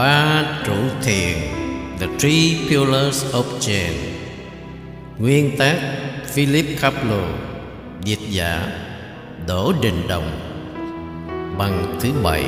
Ba trụ thiền, The Three Pillars of Zen Nguyên tác, Philip Kaplow. Dịch giả, Đỗ Đình Đồng. Bằng thứ bảy.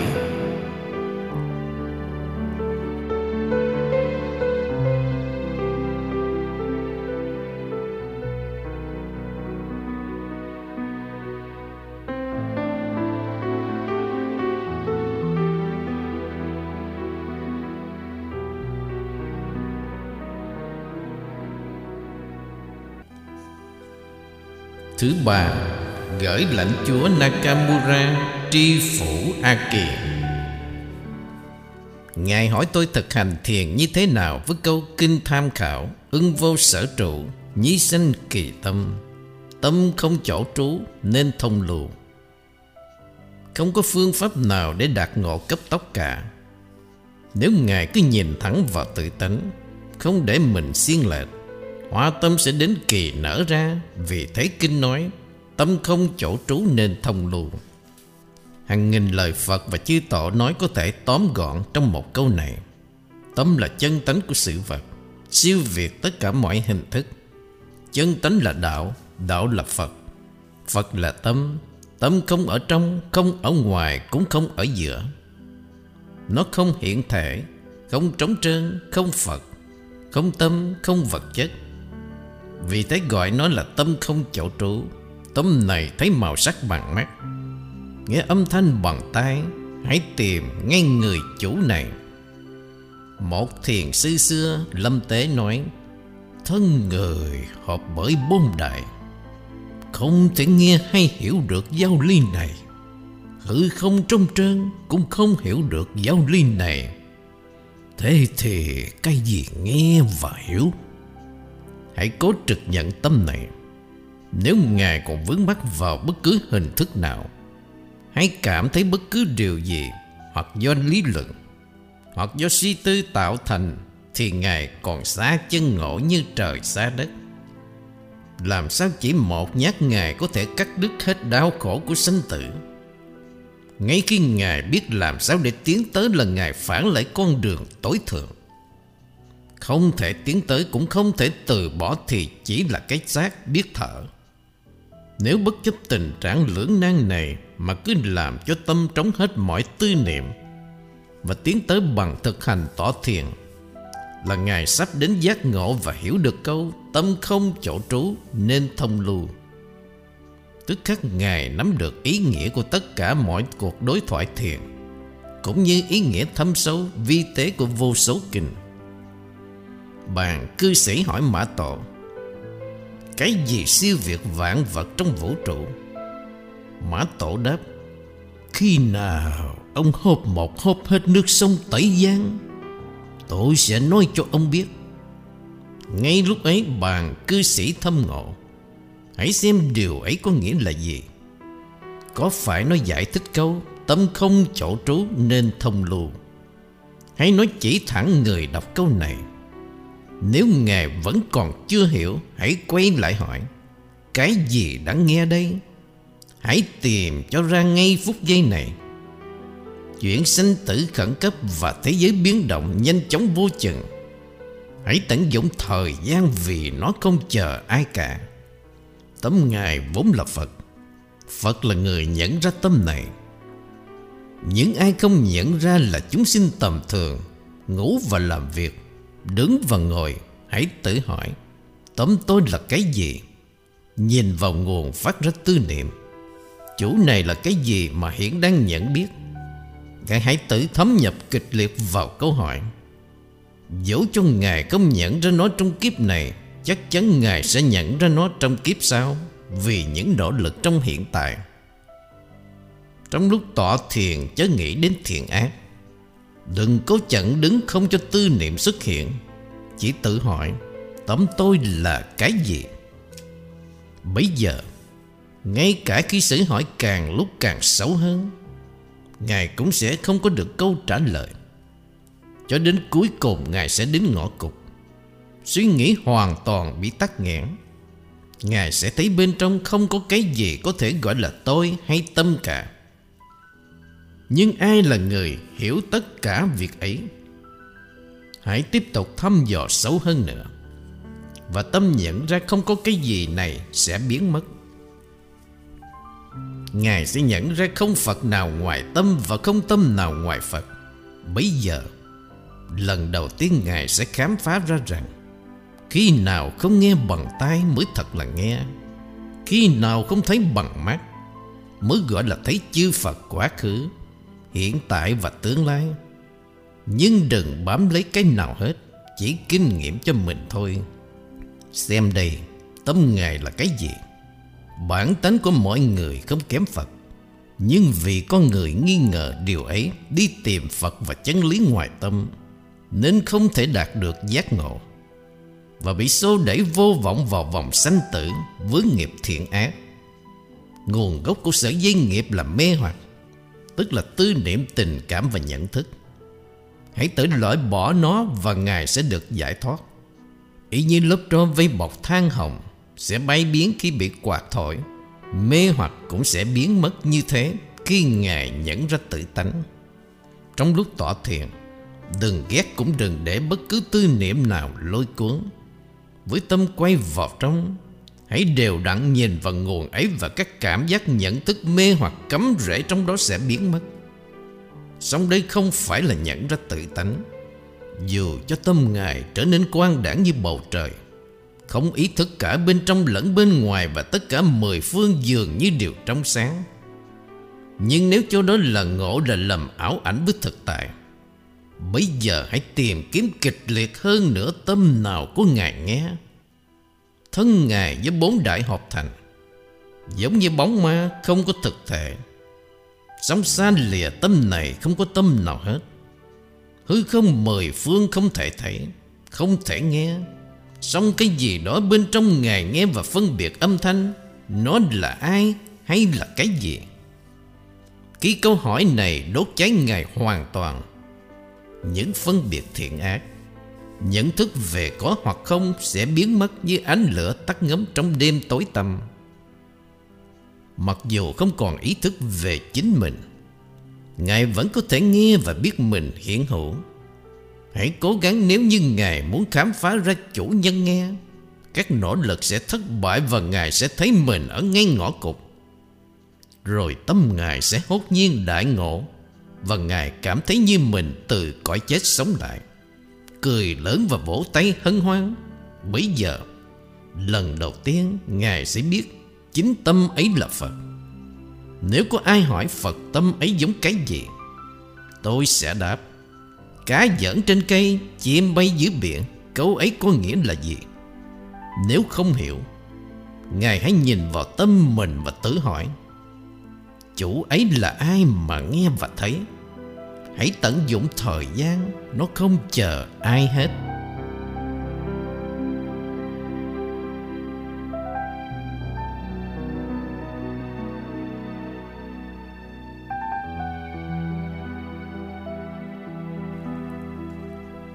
Thứ ba, Gửi lãnh chúa Nakamura Tri phủ A Kiệt Ngài hỏi tôi thực hành thiền như thế nào Với câu kinh tham khảo Ưng vô sở trụ, Nhí sanh kỳ tâm. Tâm không chỗ trú Nên thông lù. Không có phương pháp nào để đạt ngộ cấp tốc cả. Nếu Ngài cứ nhìn thẳng vào tự tánh, Không để mình xiên lệch Hoa tâm sẽ đến kỳ nở ra, Vì thấy kinh nói, Tâm không chỗ trú nên thông lưu Hàng nghìn lời Phật và chư tổ nói có thể tóm gọn trong một câu này. Tâm là chân tánh của sự vật, Siêu việt tất cả mọi hình thức. Chân tánh là đạo Đạo là Phật. Phật là tâm Tâm không ở trong, Không ở ngoài, Cũng không ở giữa. Nó không hiện thể, Không trống trơn, Không Phật, Không tâm, Không vật chất vì thế gọi nó là tâm không chỗ trú Tâm này thấy màu sắc bằng mắt. Nghe âm thanh bằng tai, Hãy tìm ngay người chủ này. Một thiền sư xưa, Lâm Tế nói, Thân người hợp bởi bốn đại Không thể nghe hay hiểu được giao ly này. Hữu không trong trơn Cũng không hiểu được giao ly này. Thế thì cái gì nghe và hiểu? Hãy cố trực nhận tâm này. Nếu Ngài còn vướng mắc vào bất cứ hình thức nào, Hãy cảm thấy bất cứ điều gì Hoặc do lý luận Hoặc do suy tư tạo thành Thì Ngài còn xa chân ngộ như trời xa đất. Làm sao chỉ một nhát Ngài có thể cắt đứt hết đau khổ của sinh tử? Ngay khi Ngài biết làm sao để tiến tới là Ngài phản lại con đường tối thượng không thể tiến tới, cũng không thể từ bỏ Thì chỉ là cái xác biết thở. Nếu bất chấp tình trạng lưỡng nan này Mà cứ làm cho tâm trống hết mọi tư niệm Và tiến tới bằng thực hành tỏ thiền, Là Ngài sắp đến giác ngộ và hiểu được câu Tâm không chỗ trú nên thông lưu. Tức khắc Ngài nắm được ý nghĩa của tất cả mọi cuộc đối thoại thiền, Cũng như ý nghĩa thâm sâu, vi tế của vô số kinh. Bàn cư sĩ hỏi Mã Tổ Cái gì siêu việt vạn vật trong vũ trụ? Mã Tổ đáp, Khi nào ông hộp một hộp hết nước sông Tẩy Giang, Tôi sẽ nói cho ông biết. Ngay lúc ấy, bàn cư sĩ thâm ngộ, Hãy xem điều ấy có nghĩa là gì. Có phải nó giải thích câu, Tâm không chỗ trú nên thông lưu Hãy nói chỉ thẳng người đọc câu này nếu Ngài vẫn còn chưa hiểu, Hãy quay lại hỏi, Cái gì đã nghe đây? Hãy tìm cho ra ngay phút giây này. Chuyện sinh tử khẩn cấp Và thế giới biến động nhanh chóng vô chừng. Hãy tận dụng thời gian Vì nó không chờ ai cả. Tấm Ngài vốn là Phật. Phật là người nhận ra tâm này. Những ai không nhận ra là chúng sinh tầm thường, Ngủ và làm việc Đứng và ngồi, Hãy tự hỏi Tấm tôi là cái gì? Nhìn vào nguồn phát ra tư niệm, Chủ này là cái gì mà hiện đang nhận biết? Ngài hãy tự thấm nhập kịch liệt vào câu hỏi. Dẫu cho Ngài không nhận ra nó trong kiếp này, Chắc chắn Ngài sẽ nhận ra nó trong kiếp sau Vì những nỗ lực trong hiện tại. Trong lúc tọa thiền, chớ nghĩ đến thiện ác. Đừng cố chặn đứng không cho tư niệm xuất hiện. Chỉ tự hỏi Tấm tôi là cái gì? Bây giờ, Ngay cả khi sử hỏi càng lúc càng xấu hơn, Ngài cũng sẽ không có được câu trả lời. Cho đến cuối cùng, Ngài sẽ đến ngõ cục Suy nghĩ hoàn toàn bị tắc nghẽn, Ngài sẽ thấy bên trong không có cái gì có thể gọi là tôi hay tâm cả nhưng ai là người hiểu tất cả việc ấy? Hãy tiếp tục thăm dò sâu hơn nữa, Và tâm nhận ra không có cái gì này sẽ biến mất. Ngài sẽ nhận ra không Phật nào ngoài tâm Và không tâm nào ngoài Phật. Bây giờ, Lần đầu tiên Ngài sẽ khám phá ra rằng, Khi nào không nghe bằng tai mới thật là nghe, Khi nào không thấy bằng mắt Mới gọi là thấy chư Phật quá khứ. Hiện tại và tương lai. Nhưng đừng bám lấy cái nào hết, Chỉ kinh nghiệm cho mình thôi. Xem đây Tâm Ngài là cái gì? Bản tánh của mọi người không kém Phật. Nhưng vì con người nghi ngờ điều ấy, Đi tìm Phật và chân lý ngoài tâm, Nên không thể đạt được giác ngộ. Và bị xô đẩy vô vọng vào vòng sanh tử Với nghiệp thiện ác. Nguồn gốc của sở dây nghiệp là mê hoặc. Tức là tư niệm tình cảm và nhận thức. Hãy tự loại bỏ nó và Ngài sẽ được giải thoát. Ý như lớp tro vây bọc than hồng Sẽ bay biến khi bị quạt thổi, Mê hoặc cũng sẽ biến mất như thế Khi Ngài nhận ra tự tánh. Trong lúc tỏ thiền, Đừng ghét cũng đừng để bất cứ tư niệm nào lôi cuốn. Với tâm quay vào trong Hãy đều đặn nhìn vào nguồn ấy Và các cảm giác nhận thức mê hoặc cấm rễ trong đó sẽ biến mất. Song đây không phải là nhận ra tự tánh. Dù cho tâm Ngài trở nên quang đảng như bầu trời, Không ý thức cả bên trong lẫn bên ngoài Và tất cả mười phương dường như đều trong sáng. Nhưng nếu cho đó là ngộ là lầm ảo ảnh với thực tại, Bây giờ hãy tìm kiếm kịch liệt hơn nữa tâm nào của Ngài nghe Thân Ngài với bốn đại hợp thành. Giống như bóng ma không có thực thể Sống xa lìa tâm này không có tâm nào hết. Hư không mười phương không thể thấy, Không thể nghe. Xong cái gì đó bên trong Ngài nghe và phân biệt âm thanh, Nó là ai hay là cái gì? Ký câu hỏi này đốt cháy Ngài hoàn toàn. Những phân biệt thiện ác Nhận thức về có hoặc không Sẽ biến mất như ánh lửa tắt ngấm trong đêm tối tăm. Mặc dù không còn ý thức về chính mình, Ngài vẫn có thể nghe và biết mình hiện hữu. Hãy cố gắng nếu như Ngài muốn khám phá ra chủ nhân nghe, Các nỗ lực sẽ thất bại và Ngài sẽ thấy mình ở ngay ngõ cụt. Rồi tâm Ngài sẽ hốt nhiên đại ngộ Và Ngài cảm thấy như mình từ cõi chết sống lại. Cười lớn và vỗ tay hân hoan. Bây giờ, Lần đầu tiên Ngài sẽ biết Chính tâm ấy là Phật. Nếu có ai hỏi Phật tâm ấy giống cái gì, Tôi sẽ đáp, Cá giỡn trên cây, Chim bay dưới biển, Câu ấy có nghĩa là gì? Nếu không hiểu, Ngài hãy nhìn vào tâm mình và tự hỏi, Chủ ấy là ai mà nghe và thấy? Hãy tận dụng thời gian, Nó không chờ ai hết.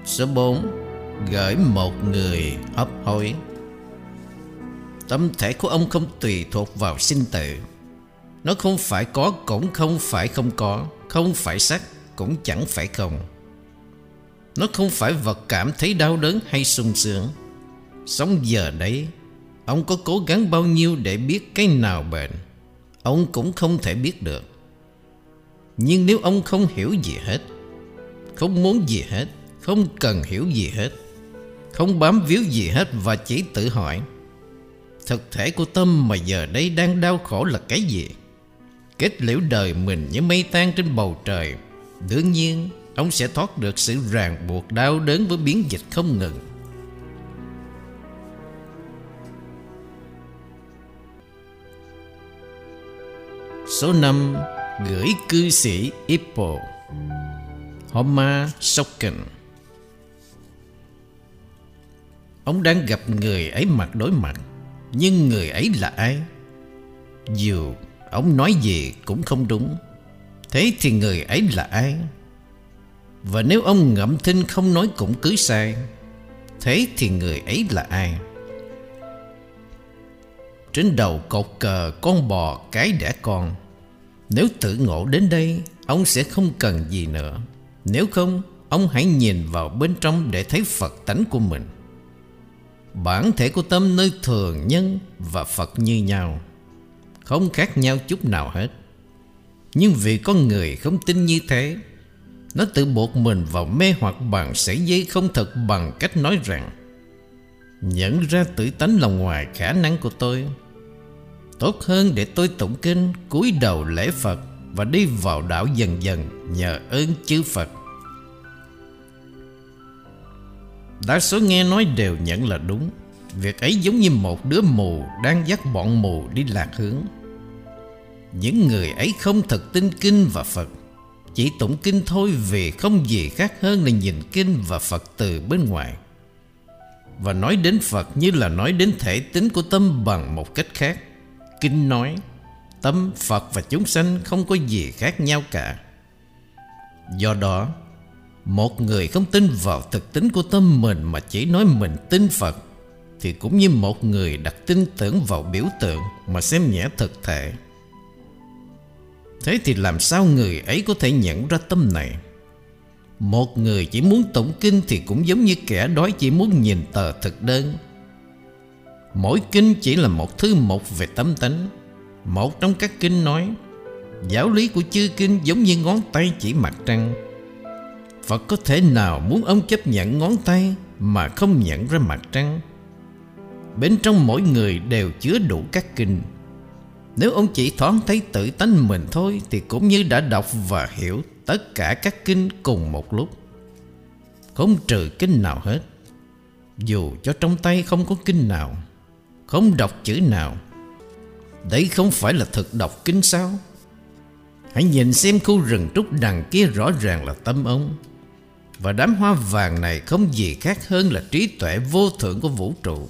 Số 4 Gửi một người hấp hối. Tâm thể của ông không tùy thuộc vào sinh tử. Nó không phải có cũng không phải không có, Không phải sắc cũng chẳng phải không. Nó không phải vật cảm thấy đau đớn hay sung sướng. Sống giờ đấy, Ông có cố gắng bao nhiêu để biết cái nào bệnh? Ông cũng không thể biết được. Nhưng nếu ông không hiểu gì hết, Không muốn gì hết, Không cần hiểu gì hết, Không bám víu gì hết Và chỉ tự hỏi, Thực thể của tâm mà giờ đây đang đau khổ là cái gì? Kết liễu đời mình như mây tan trên bầu trời Đương nhiên, Ông sẽ thoát được sự ràng buộc đau đớn với biến dịch không ngừng. Số 5 Gửi cư sĩ Ippo. Homer Socken Ông đang gặp người ấy mặt đối mặt, Nhưng người ấy là ai? Dù ông nói gì cũng không đúng. Thế thì người ấy là ai? Và nếu ông ngậm thinh không nói cũng cứ sai, Thế thì người ấy là ai? Trên đầu cột cờ con bò cái đẻ con. Nếu tự ngộ đến đây, Ông sẽ không cần gì nữa. Nếu không, Ông hãy nhìn vào bên trong để thấy Phật tánh của mình. Bản thể của tâm nơi thường nhân và Phật như nhau, Không khác nhau chút nào hết. Nhưng vì con người không tin như thế, Nó tự buộc mình vào mê hoặc bằng sợi dây không thật bằng cách nói rằng, Nhận ra tự tánh là ngoài khả năng của tôi. Tốt hơn để tôi tụng kinh, cúi đầu lễ Phật Và đi vào đạo dần dần nhờ ơn chư Phật. Đa số nghe nói đều nhận là đúng. Việc ấy giống như một đứa mù Đang dắt bọn mù đi lạc hướng. Những người ấy không thật tin kinh và Phật. Chỉ tụng kinh thôi vì không gì khác hơn là nhìn kinh và Phật từ bên ngoài. Và nói đến Phật như là nói đến thể tính của tâm bằng một cách khác. Kinh nói Tâm, Phật và chúng sanh không có gì khác nhau cả. Do đó một người không tin vào thực tính của tâm mình Mà chỉ nói mình tin Phật Thì cũng như một người đặt tin tưởng vào biểu tượng Mà xem nhẹ thực thể. Thế thì làm sao người ấy có thể nhận ra tâm này? Một người chỉ muốn tụng kinh Thì cũng giống như kẻ đói chỉ muốn nhìn tờ thực đơn. Mỗi kinh chỉ là một thứ một về tâm tánh Một trong các kinh nói, Giáo lý của chư kinh giống như ngón tay chỉ mặt trăng. Phật có thể nào muốn ông chấp nhận ngón tay Mà không nhận ra mặt trăng? Bên trong mỗi người đều chứa đủ các kinh. Nếu ông chỉ thoáng thấy tự tánh mình thôi Thì cũng như đã đọc và hiểu tất cả các kinh cùng một lúc. Không trừ kinh nào hết. Dù cho trong tay không có kinh nào, Không đọc chữ nào, Đấy không phải là thực đọc kinh sao? Hãy nhìn xem khu rừng trúc đằng kia rõ ràng là tâm ông. Và đám hoa vàng này không gì khác hơn là trí tuệ vô thượng của vũ trụ.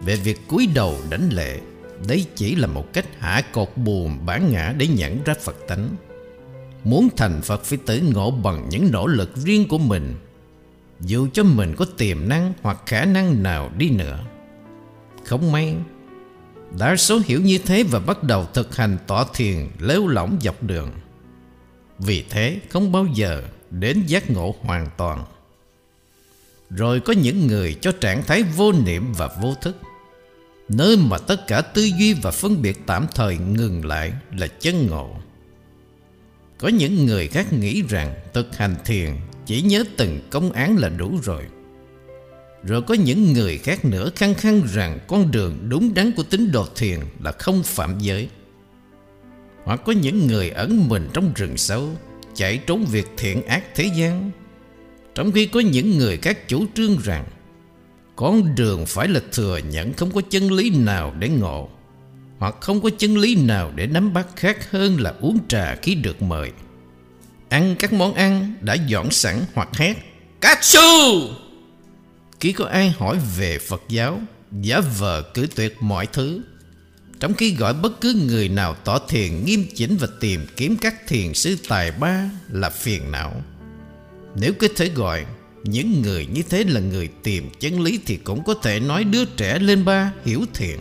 Về việc cúi đầu đánh lệ Đấy chỉ là một cách hạ cột buồn bản ngã để nhận ra Phật tánh. Muốn thành Phật phải tự ngộ bằng những nỗ lực riêng của mình. Dù cho mình có tiềm năng hoặc khả năng nào đi nữa. Không may Đa số hiểu như thế và bắt đầu thực hành tọa thiền lêu lỏng dọc đường. Vì thế không bao giờ đến giác ngộ hoàn toàn. Rồi có những người cho trạng thái vô niệm và vô thức, nơi mà tất cả tư duy và phân biệt tạm thời ngừng lại là chân ngộ. Có những người khác nghĩ rằng thực hành thiền chỉ nhớ từng công án là đủ rồi. Rồi có những người khác nữa khăng khăng rằng con đường đúng đắn của tín đồ thiền là không phạm giới. Hoặc có những người ẩn mình trong rừng sâu, chạy trốn việc thiện ác thế gian Trong khi có những người khác chủ trương rằng con đường phải là thừa nhận không có chân lý nào để ngộ, Hoặc không có chân lý nào để nắm bắt khác hơn là uống trà khi được mời. Ăn các món ăn đã dọn sẵn hoặc hét, Katsu! Khi có ai hỏi về Phật giáo, Giả vờ cử tuyệt mọi thứ. Trong khi gọi bất cứ người nào tỏ thiền nghiêm chỉnh và tìm kiếm các thiền sư tài ba là phiền não. Nếu có thể gọi những người như thế là người tìm chân lý Thì cũng có thể nói đứa trẻ lên ba hiểu thiện.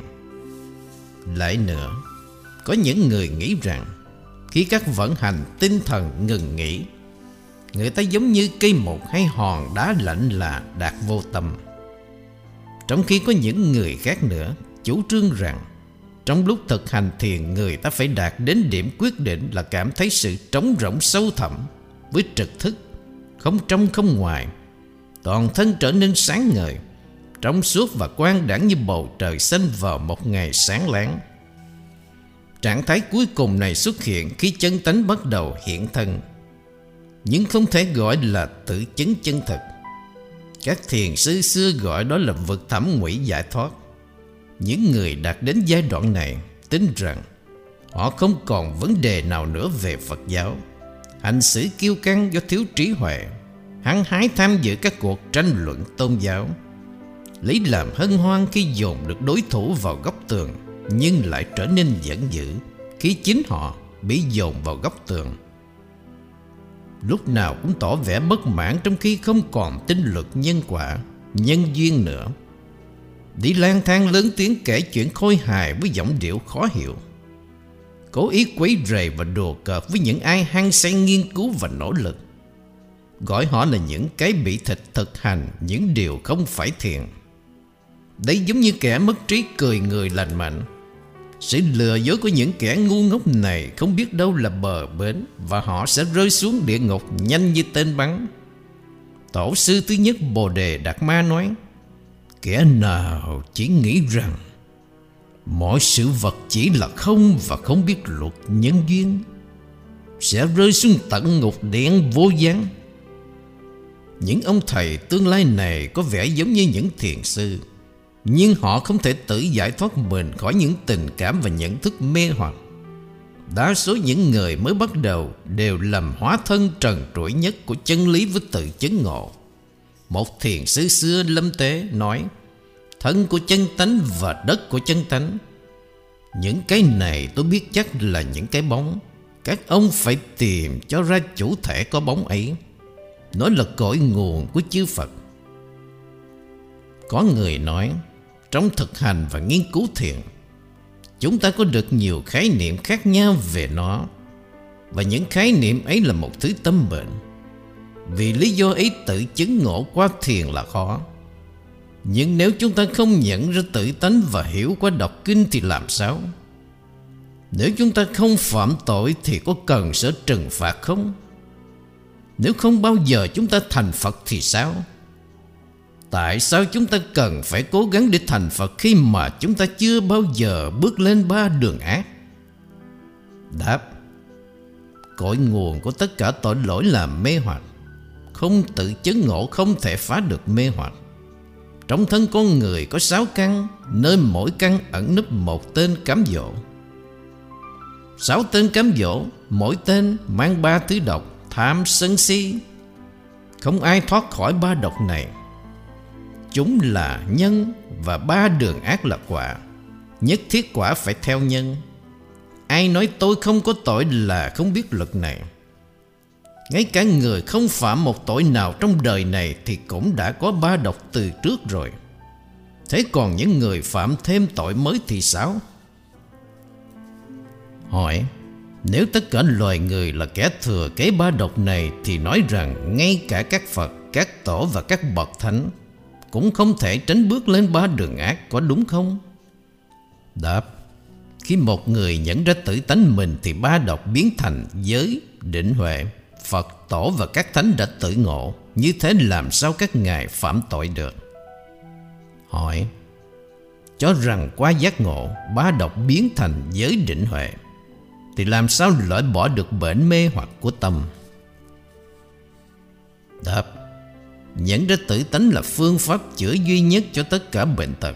Lại nữa, Có những người nghĩ rằng, Khi các vận hành tinh thần ngừng nghỉ, Người ta giống như cây một hay hòn đá lạnh là đạt vô tâm Trong khi có những người khác nữa, Chủ trương rằng, trong lúc thực hành thiền Người ta phải đạt đến điểm quyết định Là cảm thấy sự trống rỗng sâu thẳm, Với trực thức, Không trong không ngoài Toàn thân trở nên sáng ngời Trong suốt và quang đãng như bầu trời xanh Vào một ngày sáng láng. Trạng thái cuối cùng này xuất hiện Khi chân tánh bắt đầu hiện thân Nhưng không thể gọi là tự chứng chân thực Các thiền sư xưa gọi đó là vực thẩm ngụy giải thoát. Những người đạt đến giai đoạn này tin rằng họ không còn vấn đề nào nữa về Phật giáo. Hành xử kiêu căng do thiếu trí huệ, hăng hái tham dự các cuộc tranh luận tôn giáo. Lấy làm hân hoan khi dồn được đối thủ vào góc tường, nhưng lại trở nên giận dữ khi chính họ bị dồn vào góc tường. Lúc nào cũng tỏ vẻ bất mãn trong khi không còn tin luật nhân quả, nhân duyên nữa. Đi lang thang lớn tiếng kể chuyện khôi hài với giọng điệu khó hiểu Cố ý quấy rầy và đùa cợt với những ai hăng say nghiên cứu và nỗ lực Gọi họ là những cái bị thịt thực hành, Những điều không phải thiện. Đấy giống như kẻ mất trí cười người lành mạnh. Sự lừa dối của những kẻ ngu ngốc này Không biết đâu là bờ bến Và họ sẽ rơi xuống địa ngục Nhanh như tên bắn. Tổ sư thứ nhất Bồ Đề Đạt Ma nói, Kẻ nào chỉ nghĩ rằng Mọi sự vật chỉ là không Và không biết luật nhân duyên Sẽ rơi xuống tận ngục điện vô gián những ông thầy tương lai này Có vẻ giống như những thiền sư. Nhưng họ không thể tự giải thoát mình Khỏi những tình cảm và nhận thức mê hoặc. Đa số những người mới bắt đầu Đều làm hóa thân trần trụi nhất Của chân lý với tự chứng ngộ. Một thiền sư xưa lâm tế nói, Thân của chân tánh và đất của chân tánh. Những cái này tôi biết chắc là những cái bóng. Các ông phải tìm cho ra chủ thể có bóng ấy. Nó là cội nguồn của chư Phật Có người nói, Trong thực hành và nghiên cứu thiền, Chúng ta có được nhiều khái niệm khác nhau về nó Và những khái niệm ấy là một thứ tâm bệnh Vì lý do ấy tự chứng ngộ qua thiền là khó nhưng nếu chúng ta không nhận ra tự tánh và hiểu qua đọc kinh thì làm sao? Nếu chúng ta không phạm tội thì có cần sẽ trừng phạt không? Nếu không bao giờ chúng ta thành Phật thì sao? Tại sao chúng ta cần phải cố gắng để thành Phật khi mà chúng ta chưa bao giờ bước lên ba đường ác? Đáp, Cội nguồn của tất cả tội lỗi là mê hoặc Không tự chứng ngộ, không thể phá được mê hoặc trong thân con người có sáu căn, Nơi mỗi căn ẩn núp một tên cám dỗ Sáu tên cám dỗ, Mỗi tên mang ba thứ độc Tham sân si. Không ai thoát khỏi ba độc này. Chúng là nhân Và ba đường ác là quả. Nhất thiết quả phải theo nhân. Ai nói tôi không có tội là không biết luật này. Ngay cả người không phạm một tội nào trong đời này Thì cũng đã có ba độc từ trước rồi. Thế còn những người phạm thêm tội mới thì sao? Hỏi. Nếu tất cả loài người là kẻ thừa kế ba độc này Thì nói rằng ngay cả các Phật, các tổ và các bậc thánh Cũng không thể tránh bước lên ba đường ác Có đúng không? Đáp Khi một người nhận ra tử tánh mình Thì ba độc biến thành giới, định huệ. Phật tổ và các thánh đã tự ngộ. Như thế làm sao các ngài phạm tội được? Hỏi Cho rằng qua giác ngộ Ba độc biến thành giới định huệ. Thì làm sao loại bỏ được bệnh mê hoặc của tâm? Đáp Nhận ra tự tánh là phương pháp chữa duy nhất cho tất cả bệnh tật.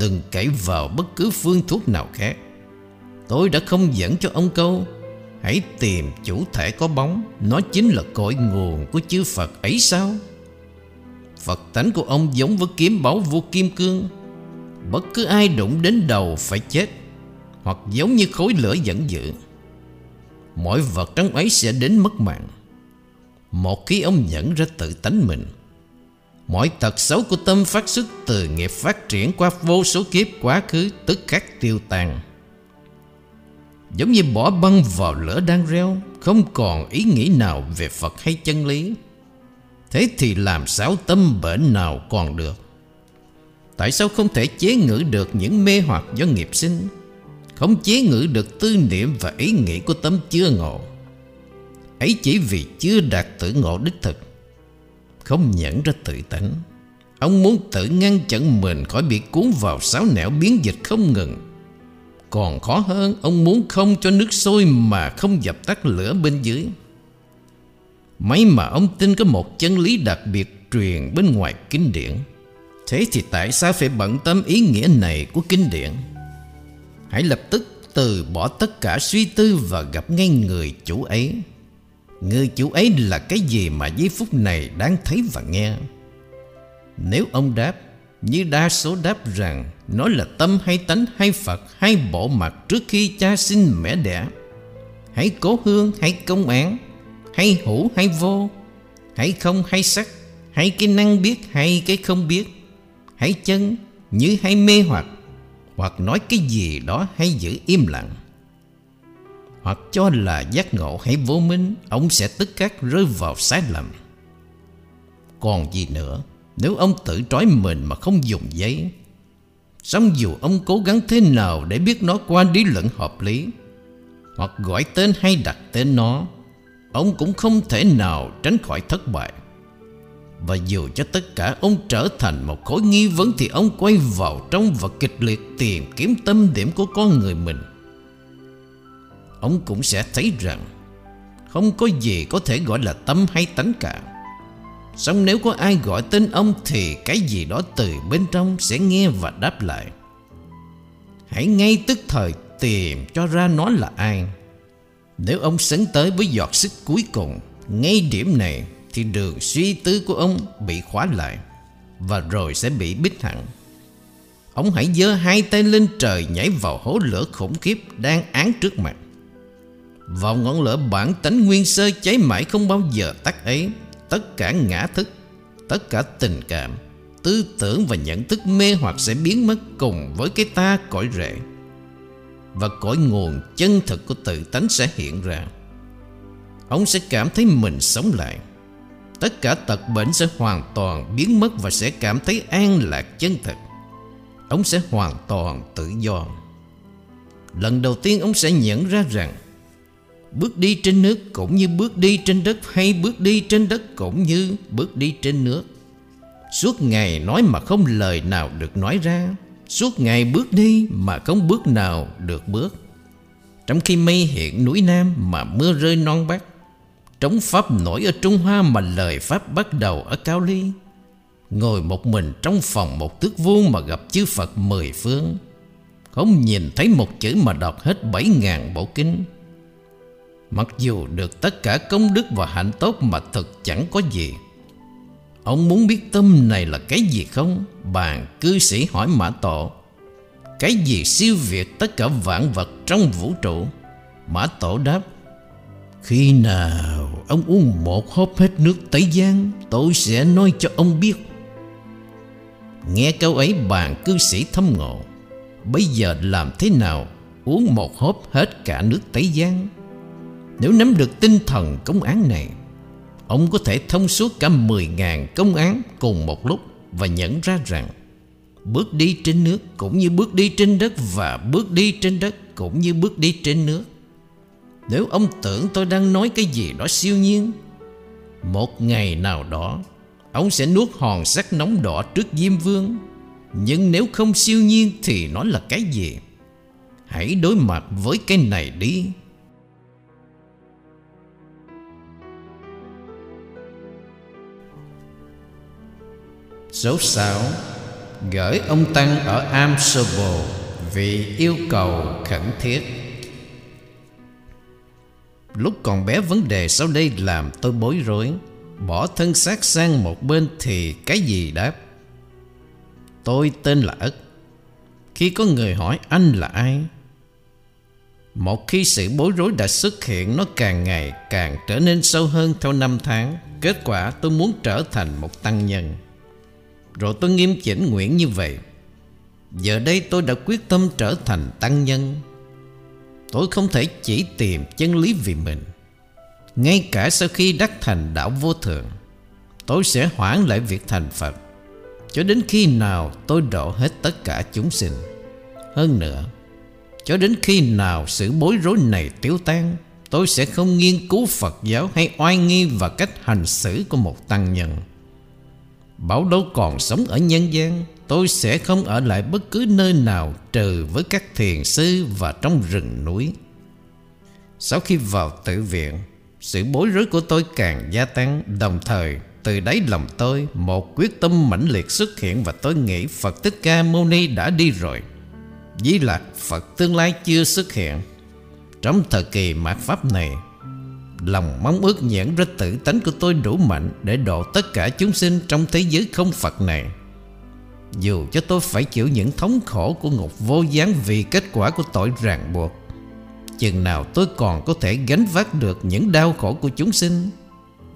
Đừng cậy vào bất cứ phương thuốc nào khác. Tôi đã không dẫn cho ông câu, Hãy tìm chủ thể có bóng. Nó chính là cội nguồn của chư Phật ấy sao? Phật tánh của ông giống với kiếm báu vô kim cương. Bất cứ ai đụng đến đầu phải chết. Hoặc giống như khối lửa dẫn dữ Mọi vật trong ấy sẽ đến mất mạng. Một khi ông nhận ra tự tánh mình. Mọi tật xấu của tâm phát xuất từ nghiệp phát triển qua vô số kiếp, quá khứ tức khắc tiêu tan. Giống như bỏ băng vào lửa đang reo, Không còn ý nghĩ nào về Phật hay chân lý. Thế thì làm sao tâm bệnh nào còn được? Tại sao không thể chế ngự được những mê hoặc do nghiệp sinh? Không chế ngự được tư niệm và ý nghĩ của tấm chưa ngộ. Ấy chỉ vì chưa đạt tự ngộ đích thực, Không nhận ra tự tánh. Ông muốn tự ngăn chặn mình khỏi bị cuốn vào sáo nẻo biến dịch không ngừng. Còn khó hơn, Ông muốn không cho nước sôi Mà không dập tắt lửa bên dưới. Mấy mà ông tin có một chân lý đặc biệt Truyền bên ngoài kinh điển, Thế thì tại sao phải bận tâm ý nghĩa này của kinh điển? Hãy lập tức từ bỏ tất cả suy tư Và gặp ngay người chủ ấy. Người chủ ấy là cái gì mà giây phút này đang thấy và nghe? Nếu ông đáp, như đa số đáp rằng, Nó là tâm hay tánh hay Phật hay bộ mặt trước khi cha sinh mẹ đẻ. Hãy cố hương hay công án Hay hữu hay vô. Hãy không hay sắc Hay cái năng biết hay cái không biết. Hãy chân, như hay mê hoặc. Hoặc nói cái gì đó hay giữ im lặng. Hoặc cho là giác ngộ hay vô minh, Ông sẽ tức khắc rơi vào sai lầm. Còn gì nữa, Nếu ông tự trói mình mà không dùng giấy song dù ông cố gắng thế nào để biết nó qua lý luận hợp lý, Hoặc gọi tên hay đặt tên nó, Ông cũng không thể nào tránh khỏi thất bại. Và dù cho tất cả ông trở thành một khối nghi vấn Thì ông quay vào trong và kịch liệt tìm kiếm tâm điểm của con người mình. Ông cũng sẽ thấy rằng Không có gì có thể gọi là tâm hay tánh cả. Xong nếu có ai gọi tên ông Thì cái gì đó từ bên trong sẽ nghe và đáp lại. Hãy ngay tức thời tìm cho ra nó là ai. Nếu ông sấn tới với giọt sức cuối cùng, Ngay điểm này thì đường suy tư của ông bị khóa lại Và rồi sẽ bị bích hẳn. Ông hãy giơ hai tay lên trời nhảy vào hố lửa khủng khiếp đang án trước mặt. Vào ngọn lửa bản tánh nguyên sơ cháy mãi không bao giờ tắt ấy, tất cả ngã thức, tất cả tình cảm, tư tưởng và nhận thức mê hoặc sẽ biến mất cùng với cái ta cõi rễ. Và cõi nguồn chân thực của tự tánh sẽ hiện ra. Ông sẽ cảm thấy mình sống lại tất cả tật bệnh sẽ hoàn toàn biến mất và sẽ cảm thấy an lạc chân thực. Ông sẽ hoàn toàn tự do. Lần đầu tiên ông sẽ nhận ra rằng, Bước đi trên nước cũng như bước đi trên đất Hay bước đi trên đất cũng như bước đi trên nước. Suốt ngày nói mà không lời nào được nói ra. Suốt ngày bước đi mà không bước nào được bước. Trong khi mây hiện núi Nam mà mưa rơi non Bắc Trống Pháp nổi ở Trung Hoa mà lời Pháp bắt đầu ở Cao Ly. Ngồi một mình trong phòng một tước vuông mà gặp chư Phật mười phương. Không nhìn thấy một chữ mà đọc hết bảy ngàn bộ kinh. Mặc dù được tất cả công đức và hạnh tốt mà thực chẳng có gì. Ông muốn biết tâm này là cái gì không? Bàn cư sĩ hỏi Mã Tổ. Cái gì siêu việt tất cả vạn vật trong vũ trụ? Mã Tổ đáp khi nào ông uống một hớp hết nước Tây Giang, Tôi sẽ nói cho ông biết. Nghe câu ấy bàn cư sĩ thâm ngộ. Bây giờ làm thế nào Uống một hớp hết cả nước Tây Giang? Nếu nắm được tinh thần công án này, Ông có thể thông suốt cả 10.000 công án cùng một lúc Và nhận ra rằng Bước đi trên nước cũng như bước đi trên đất Và bước đi trên đất cũng như bước đi trên nước nếu ông tưởng tôi đang nói cái gì đó siêu nhiên, Một ngày nào đó, Ông sẽ nuốt hòn sắt nóng đỏ trước Diêm Vương. Nhưng nếu không siêu nhiên thì nó là cái gì? Hãy đối mặt với cái này đi. Số 6 Gửi ông Tăng ở Amsterdam vì yêu cầu khẩn thiết. Lúc còn bé, vấn đề sau đây làm tôi bối rối. Bỏ thân xác sang một bên thì cái gì đáp? Tôi tên là Ất Khi có người hỏi anh là ai? Một khi sự bối rối đã xuất hiện, Nó càng ngày càng trở nên sâu hơn theo năm tháng. Kết quả, tôi muốn trở thành một tăng nhân. Rồi tôi nghiêm chỉnh nguyện như vậy. Giờ đây tôi đã quyết tâm trở thành tăng nhân. Tôi không thể chỉ tìm chân lý vì mình. Ngay cả sau khi đắc thành đạo vô thượng Tôi sẽ hoãn lại việc thành Phật. Cho đến khi nào tôi độ hết tất cả chúng sinh. Hơn nữa, Cho đến khi nào sự bối rối này tiêu tan, Tôi sẽ không nghiên cứu Phật giáo hay oai nghi và cách hành xử của một tăng nhân. Bảo đâu còn sống ở nhân gian Tôi sẽ không ở lại bất cứ nơi nào Trừ với các thiền sư và trong rừng núi. Sau khi vào tử viện, Sự bối rối của tôi càng gia tăng. Đồng thời, từ đáy lòng tôi, Một quyết tâm mãnh liệt xuất hiện Và tôi nghĩ Phật Thích Ca Mâu Ni đã đi rồi. Dĩ lạc Phật tương lai chưa xuất hiện. Trong thời kỳ mạt Pháp này, Lòng mong ước nhãn ra tự tánh của tôi đủ mạnh Để độ tất cả chúng sinh trong thế giới không Phật này. Dù cho tôi phải chịu những thống khổ của ngục vô gián Vì kết quả của tội ràng buộc, Chừng nào tôi còn có thể gánh vác được những đau khổ của chúng sinh,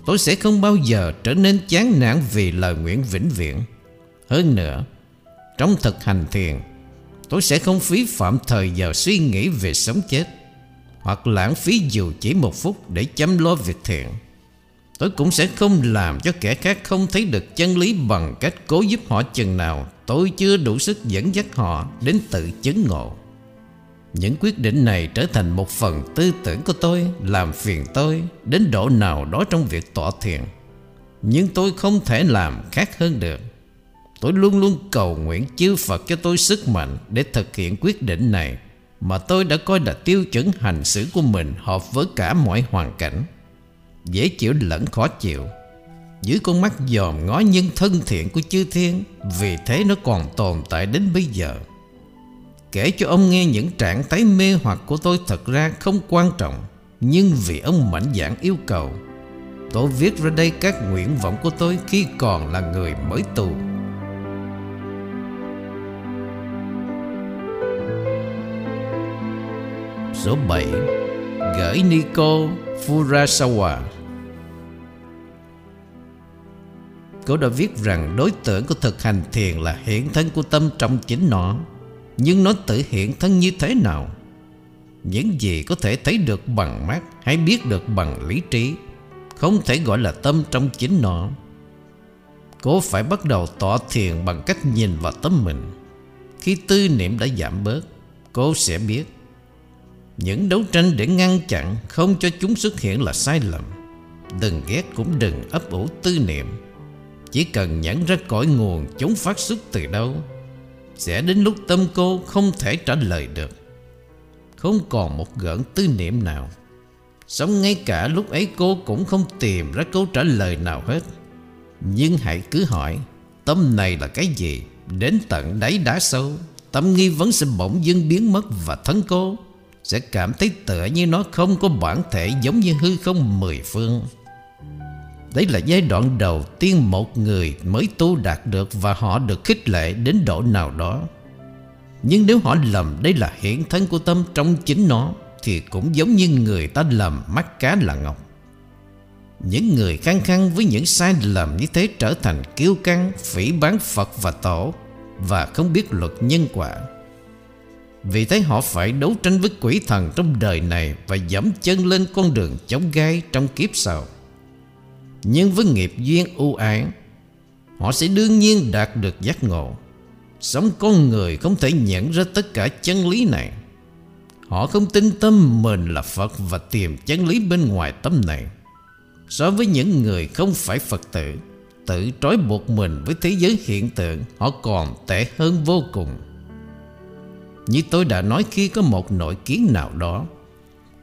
Tôi sẽ không bao giờ trở nên chán nản vì lời nguyện vĩnh viễn Hơn nữa, Trong thực hành thiền, Tôi sẽ không phí phạm thời giờ suy nghĩ về sống chết, hoặc lãng phí dù chỉ một phút để chăm lo việc thiện. Tôi cũng sẽ không làm cho kẻ khác không thấy được chân lý bằng cách cố giúp họ chừng nào. Tôi chưa đủ sức dẫn dắt họ đến tự chứng ngộ. Những quyết định này trở thành một phần tư tưởng của tôi, Làm phiền tôi đến độ nào đó trong việc tọa thiền. Nhưng tôi không thể làm khác hơn được. Tôi luôn luôn cầu nguyện chư Phật cho tôi sức mạnh Để thực hiện quyết định này, Mà tôi đã coi là tiêu chuẩn hành xử của mình Hợp với cả mọi hoàn cảnh. Dễ chịu lẫn khó chịu. Dưới con mắt dòm ngó nhân thân thiện của chư thiên, Vì thế nó còn tồn tại đến bây giờ. Kể cho ông nghe những trạng thái mê hoặc của tôi thật ra không quan trọng, Nhưng vì ông mạnh dạn yêu cầu. Tôi viết ra đây các nguyện vọng của tôi khi còn là người mới tù. Số 7 Gửi Nico Furasawa. Cô đã viết rằng đối tượng của thực hành thiền là hiện thân của tâm trong chính nó. Nhưng nó tự hiện thân như thế nào? Những gì có thể thấy được bằng mắt Hay biết được bằng lý trí, Không thể gọi là tâm trong chính nó. Cô phải bắt đầu tọa thiền bằng cách nhìn vào tâm mình. Khi tư niệm đã giảm bớt Cô sẽ biết. Những đấu tranh để ngăn chặn Không cho chúng xuất hiện là sai lầm. Đừng ghét cũng đừng ấp ủ tư niệm. Chỉ cần nhẫn ra cõi nguồn chúng phát xuất từ đâu, sẽ đến lúc tâm cô không thể trả lời được. Không còn một gợn tư niệm nào. Sống ngay cả lúc ấy cô cũng không tìm ra câu trả lời nào hết. Nhưng hãy cứ hỏi, Tâm này là cái gì? Đến tận đáy đá sâu, Tâm nghi vấn sẽ bỗng dưng biến mất Và thân cô Sẽ cảm thấy tựa như nó không có bản thể Giống như hư không mười phương. Đấy là giai đoạn đầu tiên một người mới tu đạt được và họ được khích lệ đến độ nào đó. Nhưng nếu họ lầm đây là hiện thân của tâm trong chính nó thì cũng giống như người ta lầm mắt cá là ngọc. Những người khăng khăng với những sai lầm như thế trở thành kiêu căng, phỉ bán Phật và Tổ và không biết luật nhân quả. Vì thế họ phải đấu tranh với quỷ thần trong đời này và dẫm chân lên con đường chống gai trong kiếp sau. Nhưng với nghiệp duyên ưu ái, Họ sẽ đương nhiên đạt được giác ngộ. Sống con người không thể nhận ra tất cả chân lý này. Họ không tin tâm mình là Phật Và tìm chân lý bên ngoài tâm này. So với những người không phải Phật tử, Tự trói buộc mình với thế giới hiện tượng, Họ còn tệ hơn vô cùng. Như tôi đã nói khi có một nội kiến nào đó,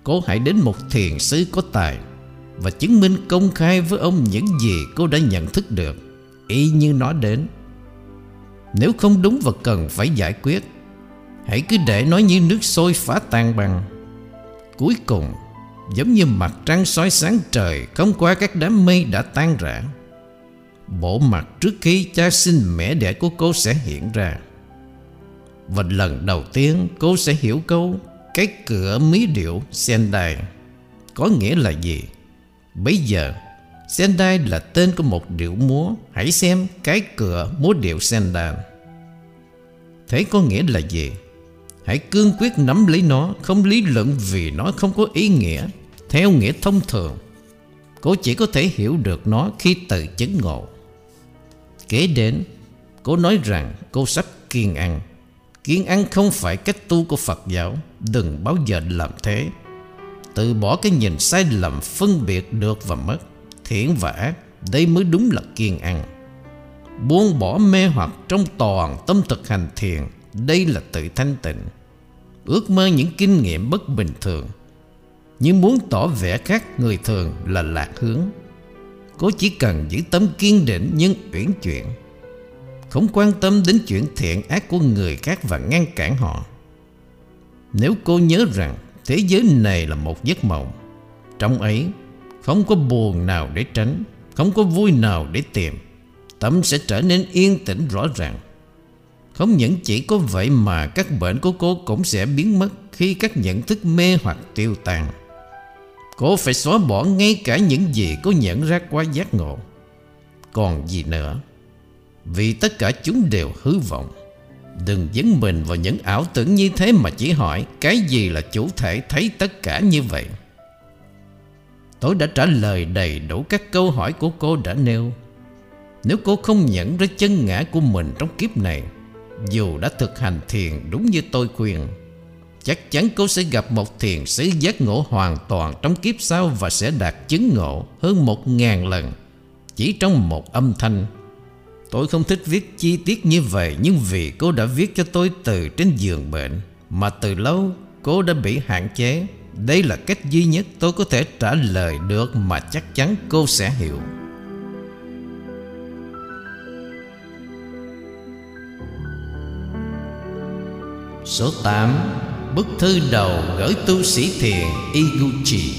Cô hãy đến một thiền sư có tài và chứng minh công khai với ông những gì cô đã nhận thức được. Y như nó đến, nếu không đúng và cần phải giải quyết, hãy cứ để nó như nước sôi phá tan bằng. cuối cùng, giống như mặt trăng soi sáng trời không qua các đám mây đã tan rã, bộ mặt trước khi cha sinh mẹ đẻ của cô sẽ hiện ra. Và lần đầu tiên cô sẽ hiểu câu, cái cửa mí điệu sen đài có nghĩa là gì? Bây giờ, Sendai là tên của một điệu múa. Hãy xem cái cửa múa điệu Sendai. Thế có nghĩa là gì? Hãy cương quyết nắm lấy nó, Không lý luận vì nó không có ý nghĩa, Theo nghĩa thông thường. Cô chỉ có thể hiểu được nó khi tự chứng ngộ. Kế đến, Cô nói rằng cô sắp kiên ăn. Kiên ăn không phải cách tu của Phật giáo, Đừng bao giờ làm thế từ bỏ cái nhìn sai lầm phân biệt được và mất. Thiện và ác, Đây mới đúng là kiên ăn. Buông bỏ mê hoặc trong toàn tâm thực hành thiền Đây là tự thanh tịnh. Ước mơ những kinh nghiệm bất bình thường. Nhưng muốn tỏ vẻ khác người thường là lạc hướng. Cô chỉ cần giữ tâm kiên định nhưng uyển chuyển. Không quan tâm đến chuyện thiện ác của người khác và ngăn cản họ. Nếu cô nhớ rằng Thế giới này là một giấc mộng. Trong ấy, Không có buồn nào để tránh, Không có vui nào để tìm. Tâm sẽ trở nên yên tĩnh rõ ràng. Không những chỉ có vậy mà Các bệnh của cô cũng sẽ biến mất Khi các nhận thức mê hoặc tiêu tan. Cô phải xóa bỏ ngay cả những gì cô nhận ra qua giác ngộ. Còn gì nữa? Vì tất cả chúng đều hư vọng. Đừng dấn mình vào những ảo tưởng như thế mà chỉ hỏi Cái gì là chủ thể thấy tất cả như vậy. Tôi đã trả lời đầy đủ các câu hỏi của cô đã nêu. Nếu cô không nhận ra chân ngã của mình trong kiếp này, Dù đã thực hành thiền đúng như tôi khuyên, Chắc chắn cô sẽ gặp một thiền sư giác ngộ hoàn toàn trong kiếp sau Và sẽ đạt chứng ngộ hơn một ngàn lần Chỉ trong một âm thanh. Tôi không thích viết chi tiết như vậy, Nhưng vì cô đã viết cho tôi từ trên giường bệnh, Mà từ lâu cô đã bị hạn chế. Đây là cách duy nhất tôi có thể trả lời được Mà chắc chắn cô sẽ hiểu. Số 8 Bức thư đầu gửi tu sĩ thiền Iguchi.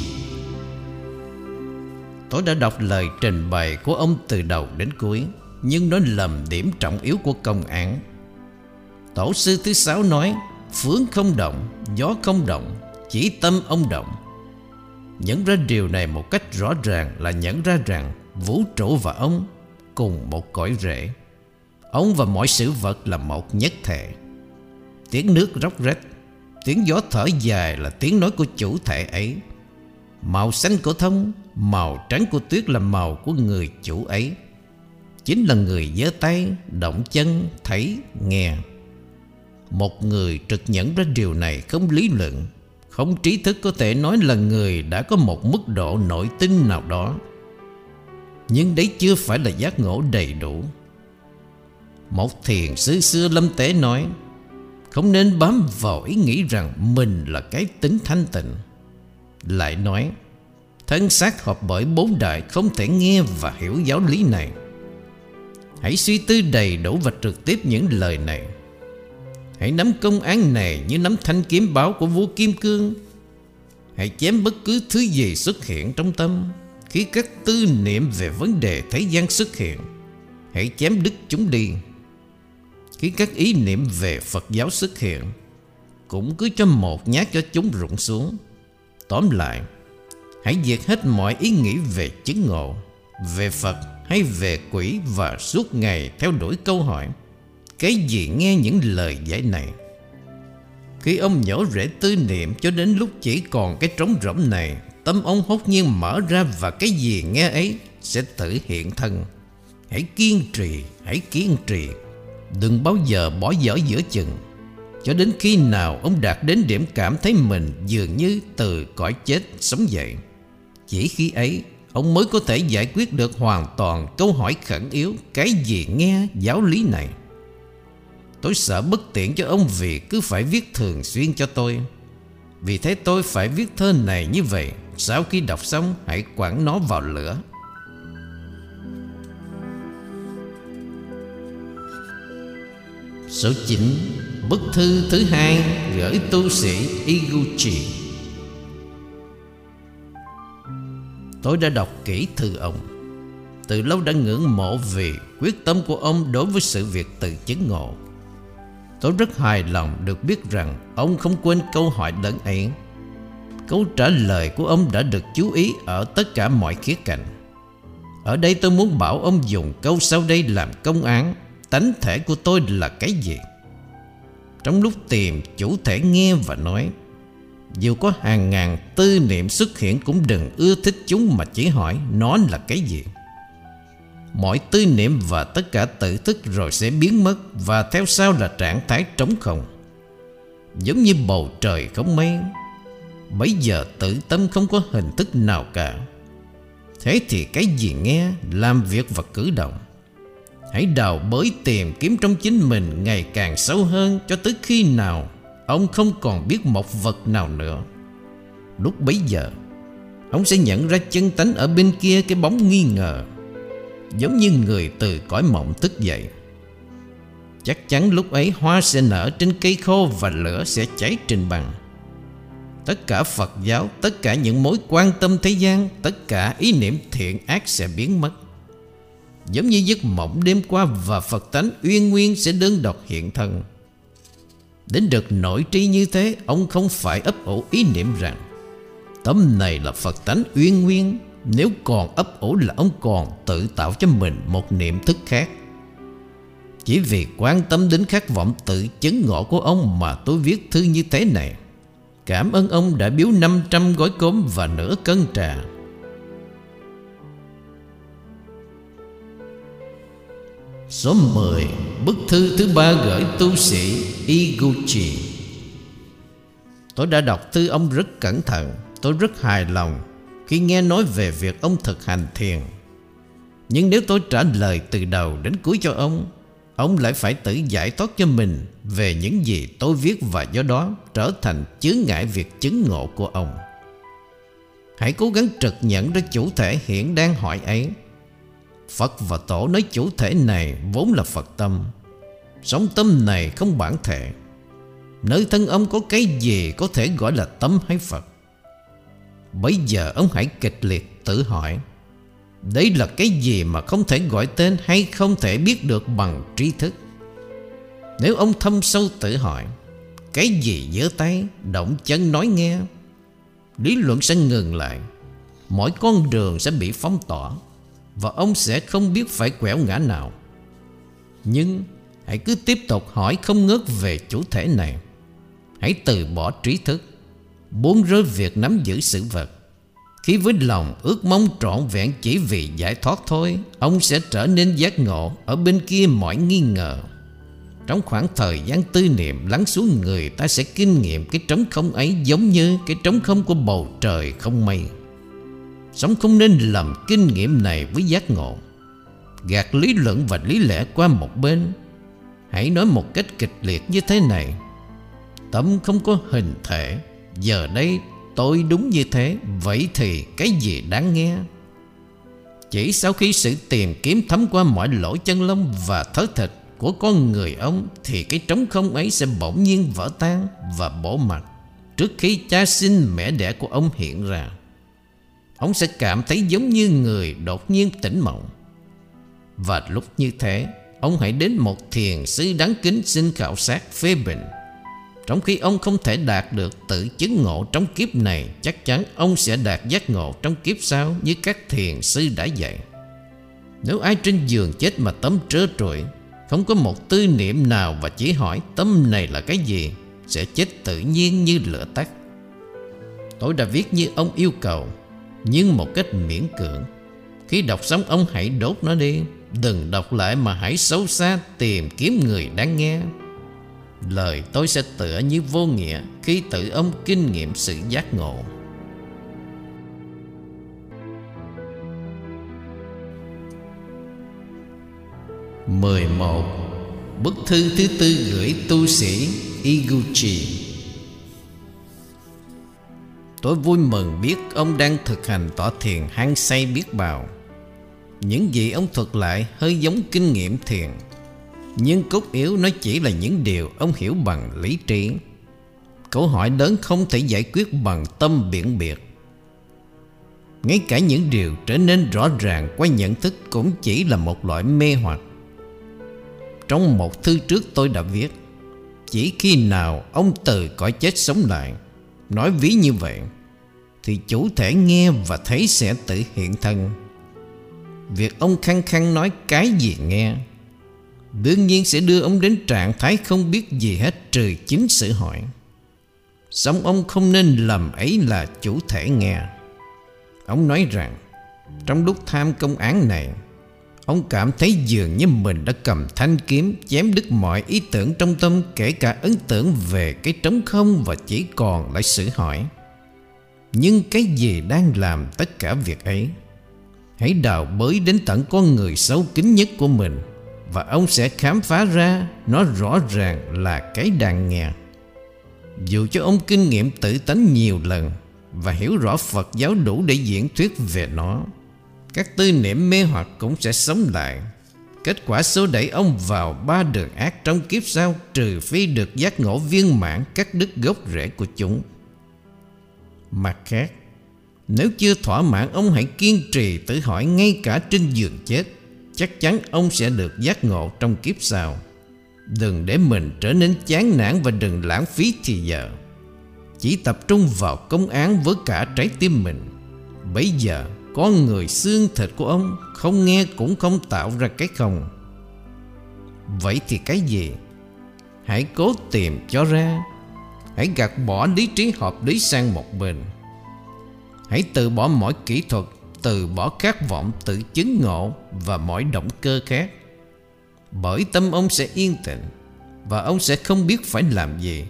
Tôi đã đọc lời trình bày của ông từ đầu đến cuối. Nhưng nó lầm điểm trọng yếu của công án. Tổ sư thứ sáu nói Phướng không động, gió không động Chỉ tâm ông động. Nhận ra điều này một cách rõ ràng là nhận ra rằng Vũ trụ và ông cùng một cõi rễ. Ông và mọi sự vật là một nhất thể. Tiếng nước róc rách Tiếng gió thở dài là tiếng nói của chủ thể ấy. Màu xanh của thông Màu trắng của tuyết là màu của người chủ ấy. Chính là người giơ tay, động chân, thấy, nghe. Một người trực nhận ra điều này không lý luận Không trí thức có thể nói là người đã có một mức độ nội tin nào đó. Nhưng đấy chưa phải là giác ngộ đầy đủ. Một thiền sư xưa lâm tế nói không nên bám vào ý nghĩ rằng mình là cái tính thanh tịnh. Lại nói Thân xác hợp bởi bốn đại không thể nghe và hiểu giáo lý này. Hãy suy tư đầy đủ và trực tiếp những lời này. Hãy nắm công án này như nắm thanh kiếm báo của vua Kim Cương. Hãy chém bất cứ thứ gì xuất hiện trong tâm. Khi các tư niệm về vấn đề thế gian xuất hiện, Hãy chém đứt chúng đi. Khi các ý niệm về Phật giáo xuất hiện, Cũng cứ cho một nhát cho chúng rụng xuống. Tóm lại, Hãy diệt hết mọi ý nghĩ về chứng ngộ, Về Phật hay về quỷ Và suốt ngày theo đuổi câu hỏi. Cái gì nghe những lời giải này? Khi ông nhổ rễ tư niệm Cho đến lúc chỉ còn cái trống rỗng này, Tâm ông hốt nhiên mở ra Và cái gì nghe ấy Sẽ tự hiện thân. Hãy kiên trì, Hãy kiên trì. Đừng bao giờ bỏ dở giữa chừng. Cho đến khi nào ông đạt đến điểm cảm thấy mình dường như từ cõi chết sống dậy. Chỉ khi ấy ông mới có thể giải quyết được hoàn toàn câu hỏi khẩn yếu. Cái gì nghe giáo lý này? Tôi sợ bất tiện cho ông vì cứ phải viết thường xuyên cho tôi. Vì thế tôi phải viết thơ này như vậy. Sau khi đọc xong, hãy quẳng nó vào lửa. Số 9 Bức thư thứ hai gửi tu sĩ Iguchi. Tôi đã đọc kỹ thư ông. Từ lâu đã ngưỡng mộ vì quyết tâm của ông đối với sự việc tự chứng ngộ. Tôi rất hài lòng được biết rằng ông không quên câu hỏi lớn ấy. Câu trả lời của ông đã được chú ý ở tất cả mọi khía cạnh. Ở đây tôi muốn bảo ông dùng câu sau đây làm công án. Tánh thể của tôi là cái gì? Trong lúc tìm, chủ thể nghe và nói dù có hàng ngàn tư niệm xuất hiện Cũng đừng ưa thích chúng mà chỉ hỏi Nó là cái gì. Mọi tư niệm và tất cả tự thức rồi sẽ biến mất Và theo sau là trạng thái trống không. Giống như bầu trời không mây Bây giờ tự tâm không có hình thức nào cả. Thế thì cái gì nghe, Làm việc và cử động? Hãy đào bới tìm kiếm trong chính mình ngày càng sâu hơn cho tới khi nào ông không còn biết một vật nào nữa. Lúc bấy giờ, ông sẽ nhận ra chân tánh ở bên kia cái bóng nghi ngờ, giống như người từ cõi mộng thức dậy. Chắc chắn lúc ấy hoa sẽ nở trên cây khô và lửa sẽ cháy trên bằng. Tất cả Phật giáo, tất cả những mối quan tâm thế gian, tất cả ý niệm thiện ác sẽ biến mất. Giống như giấc mộng đêm qua Và Phật tánh uyên nguyên sẽ đơn độc hiện thân Đến được nội tri như thế, Ông không phải ấp ủ ý niệm rằng Tâm này là Phật tánh uyên nguyên. Nếu còn ấp ủ là ông còn tự tạo cho mình một niệm thức khác. Chỉ vì quan tâm đến khát vọng tự chứng ngộ của ông Mà tôi viết thư như thế này. Cảm ơn ông đã biếu 500 gói cốm và nửa cân trà. Số 10 Bức thư thứ ba gửi tu sĩ Iguchi. Tôi đã đọc thư ông rất cẩn thận, Tôi rất hài lòng Khi nghe nói về việc ông thực hành thiền. Nhưng nếu tôi trả lời từ đầu đến cuối cho ông Ông lại phải tự giải thoát cho mình Về những gì tôi viết và do đó Trở thành chướng ngại việc chứng ngộ của ông. Hãy cố gắng trực nhận ra chủ thể hiện đang hỏi ấy. Phật và Tổ nói chủ thể này vốn là Phật tâm. Sống tâm này không bản thể. Nơi thân ông có cái gì có thể gọi là tâm hay Phật? Bây giờ ông hãy kịch liệt tự hỏi Đấy là cái gì mà không thể gọi tên hay không thể biết được bằng trí thức? Nếu ông thâm sâu tự hỏi Cái gì giơ tay, động chân nói nghe? Lý luận sẽ ngừng lại. Mỗi con đường sẽ bị phóng tỏa. Và ông sẽ không biết phải quẹo ngã nào. Nhưng hãy cứ tiếp tục hỏi không ngớt về chủ thể này. Hãy từ bỏ trí thức, Buông rơi việc nắm giữ sự vật. Khi với lòng ước mong trọn vẹn chỉ vì giải thoát thôi, Ông sẽ trở nên giác ngộ Ở bên kia mọi nghi ngờ. Trong khoảng thời gian tư niệm lắng xuống, người ta sẽ kinh nghiệm cái trống không ấy giống như cái trống không của bầu trời không mây Sống không nên làm kinh nghiệm này với giác ngộ. Gạt lý luận và lý lẽ qua một bên. Hãy nói một cách kịch liệt như thế này. Tâm không có hình thể. Giờ đây tôi đúng như thế. Vậy thì cái gì đáng nghe? Chỉ sau khi sự tìm kiếm thấm qua mọi lỗ chân lông Và thớ thịt của con người ông, Thì cái trống không ấy sẽ bỗng nhiên vỡ tan Và bổ mặt Trước khi cha sinh mẹ đẻ của ông hiện ra. Ông sẽ cảm thấy giống như người đột nhiên tỉnh mộng. Và lúc như thế, Ông hãy đến một thiền sư đáng kính xin khảo sát phê bình. Trong khi ông không thể đạt được tự chứng ngộ trong kiếp này, Chắc chắn ông sẽ đạt giác ngộ trong kiếp sau Như các thiền sư đã dạy. Nếu ai trên giường chết mà tấm trơ trụi, Không có một tư niệm nào và chỉ hỏi tâm này là cái gì, Sẽ chết tự nhiên như lửa tắt. Tôi đã viết như ông yêu cầu nhưng một cách miễn cưỡng, Khi đọc xong ông hãy đốt nó đi. Đừng đọc lại mà hãy xấu xa tìm kiếm người đáng nghe. Lời tôi sẽ tựa như vô nghĩa Khi tự ông kinh nghiệm sự giác ngộ. Mười một. Bức thư thứ tư gửi tu sĩ Iguchi. Tôi vui mừng biết ông đang thực hành tỏ thiền hăng say biết bào. Những gì ông thuật lại hơi giống kinh nghiệm thiền, Nhưng cốt yếu nó chỉ là những điều ông hiểu bằng lý trí. Câu hỏi lớn không thể giải quyết bằng tâm biện biệt. Ngay cả những điều trở nên rõ ràng qua nhận thức cũng chỉ là một loại mê hoặc. Trong một thư trước tôi đã viết, Chỉ khi nào ông từ cõi chết sống lại Nói ví như vậy, Thì chủ thể nghe và thấy sẽ tự hiện thân. Việc ông khăng khăng nói cái gì nghe, Đương nhiên sẽ đưa ông đến trạng thái không biết gì hết trừ chính sự hỏi. Xong ông không nên lầm ấy là chủ thể nghe. Ông nói rằng, Trong lúc tham công án này Ông cảm thấy dường như mình đã cầm thanh kiếm, Chém đứt mọi ý tưởng trong tâm, Kể cả ấn tượng về cái trống không Và chỉ còn lại sự hỏi, Nhưng cái gì đang làm tất cả việc ấy? Hãy đào bới đến tận con người xấu kín nhất của mình, Và ông sẽ khám phá ra Nó rõ ràng là cái đàn nghe Dù cho ông kinh nghiệm tự tánh nhiều lần Và hiểu rõ Phật giáo đủ để diễn thuyết về nó các tư niệm mê hoặc cũng sẽ sống lại. Kết quả số đẩy ông vào ba đường ác trong kiếp sau, Trừ phi được giác ngộ viên mãn các đức gốc rễ của chúng. Mặt khác, nếu chưa thỏa mãn, ông hãy kiên trì tự hỏi ngay cả trên giường chết, Chắc chắn ông sẽ được giác ngộ trong kiếp sau. Đừng để mình trở nên chán nản và đừng lãng phí thì giờ. Chỉ tập trung vào công án với cả trái tim mình. Bây giờ có người xương thịt của ông, Không nghe cũng không tạo ra cái không. Vậy thì cái gì? Hãy cố tìm cho ra. Hãy gạt bỏ lý trí hợp lý sang một bên. Hãy từ bỏ mọi kỹ thuật, Từ bỏ khát vọng tự chứng ngộ Và mọi động cơ khác. Bởi tâm ông sẽ yên tĩnh Và ông sẽ không biết phải làm gì.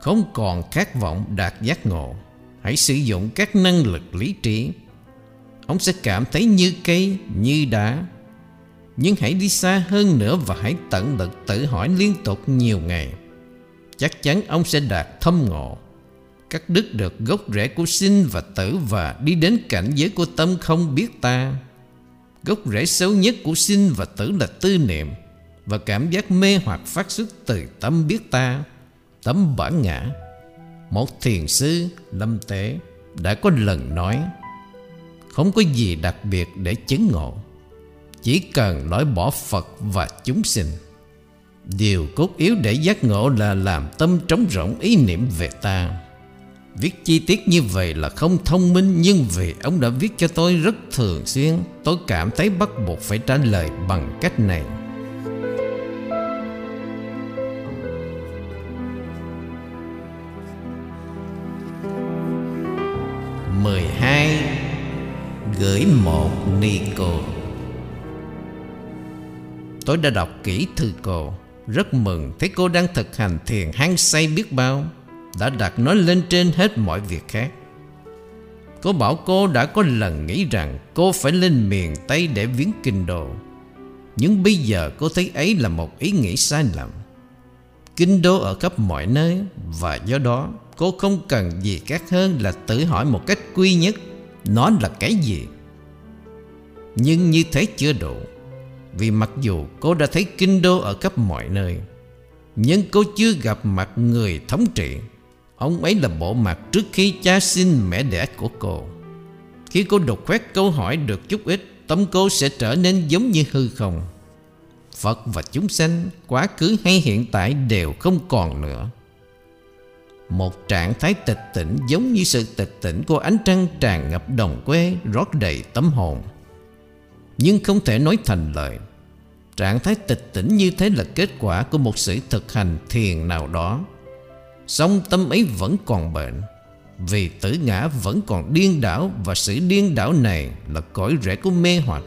Không còn khát vọng đạt giác ngộ. Hãy sử dụng các năng lực lý trí. Ông sẽ cảm thấy như cây, như đá. Nhưng hãy đi xa hơn nữa Và hãy tận lực tự hỏi liên tục nhiều ngày. Chắc chắn ông sẽ đạt thâm ngộ. Cắt đứt được gốc rễ của sinh và tử Và đi đến cảnh giới của tâm không biết ta. Gốc rễ xấu nhất của sinh và tử là tư niệm Và cảm giác mê hoặc phát xuất từ tâm biết ta Tấm bản ngã. Một thiền sư lâm tế Đã có lần nói, Không có gì đặc biệt để chứng ngộ, Chỉ cần loại bỏ Phật và chúng sinh. Điều cốt yếu để giác ngộ là làm tâm trống rỗng ý niệm về ta. Viết chi tiết như vậy là không thông minh, Nhưng vì ông đã viết cho tôi rất thường xuyên, Tôi cảm thấy bắt buộc phải trả lời bằng cách này. Gửi một ni cô Tôi đã đọc kỹ thư cô Rất mừng, thấy cô đang thực hành thiền hăng say biết bao, đã đặt nó lên trên hết mọi việc khác. Cô bảo cô đã có lần nghĩ rằng cô phải lên miền Tây để viếng kinh đồ. Nhưng bây giờ cô thấy ấy là một ý nghĩ sai lầm. Kinh đô ở khắp mọi nơi, và do đó, cô không cần gì khác hơn là tự hỏi một cách quy nhất nó là cái gì. Nhưng như thế chưa đủ. Vì mặc dù cô đã thấy kinh đô ở khắp mọi nơi, Nhưng cô chưa gặp mặt người thống trị. Ông ấy là bộ mặt trước khi cha sinh mẹ đẻ của cô. Khi cô đột khoét câu hỏi được chút ít, Tâm cô sẽ trở nên giống như hư không. Phật và chúng sanh Quá khứ hay hiện tại đều không còn nữa. Một trạng thái tịch tỉnh Giống như sự tịch tỉnh của ánh trăng tràn ngập đồng quê Rót đầy tấm hồn. Nhưng không thể nói thành lời. Trạng thái tịch tỉnh như thế là kết quả của một sự thực hành thiền nào đó. Song tâm ấy vẫn còn bệnh, Vì tử ngã vẫn còn điên đảo Và sự điên đảo này là cõi rễ của mê hoặc.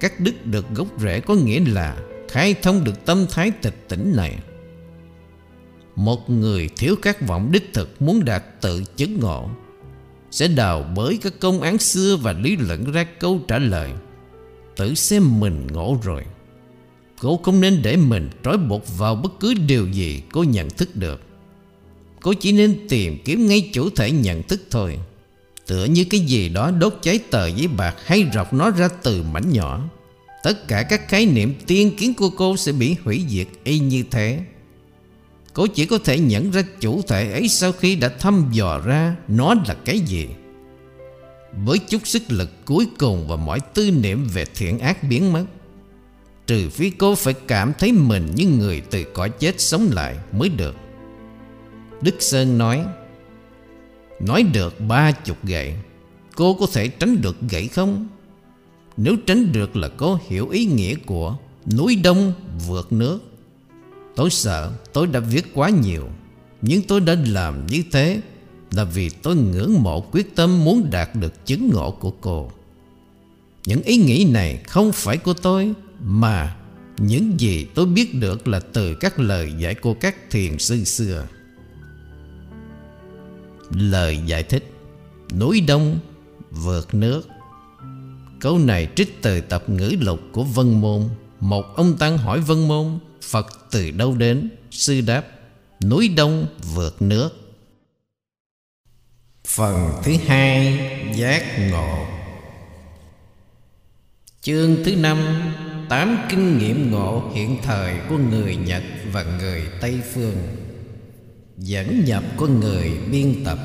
Các đức được gốc rễ có nghĩa là Khai thông được tâm thái tịch tỉnh này. Một người thiếu khát vọng đích thực Muốn đạt tự chứng ngộ Sẽ đào bới các công án xưa Và lý luận ra câu trả lời. Tự xem mình ngộ rồi. Cô không nên để mình trói buộc vào bất cứ điều gì cô nhận thức được. Cô chỉ nên tìm kiếm ngay chủ thể nhận thức thôi. Tựa như cái gì đó đốt cháy tờ giấy bạc Hay rọc nó ra từ mảnh nhỏ. Tất cả các khái niệm tiên kiến của cô sẽ bị hủy diệt y như thế. Cô chỉ có thể nhận ra chủ thể ấy sau khi đã thăm dò ra nó là cái gì. Với chút sức lực cuối cùng và mọi tư niệm về thiện ác biến mất, Trừ phi cô phải cảm thấy mình như người từ cõi chết sống lại mới được. Đức Sơn nói Nói được ba chục gậy, Cô có thể tránh được gậy không? Nếu tránh được là cô hiểu ý nghĩa của Núi đông vượt nước. Tôi sợ tôi đã viết quá nhiều, Nhưng tôi đã làm như thế. Là vì tôi ngưỡng mộ quyết tâm muốn đạt được chứng ngộ của cô. Những ý nghĩ này không phải của tôi, Mà những gì tôi biết được là từ các lời dạy của các thiền sư xưa. Lời giải thích, Núi đông, vượt nước. Câu này trích từ tập ngữ lục của Vân Môn. Một ông Tăng hỏi Vân Môn, Phật từ đâu đến? Sư đáp, Núi đông, vượt nước. Phần thứ hai, Giác ngộ. Chương thứ năm, Tám kinh nghiệm ngộ hiện thời của người Nhật và người Tây Phương. Dẫn nhập của người biên tập.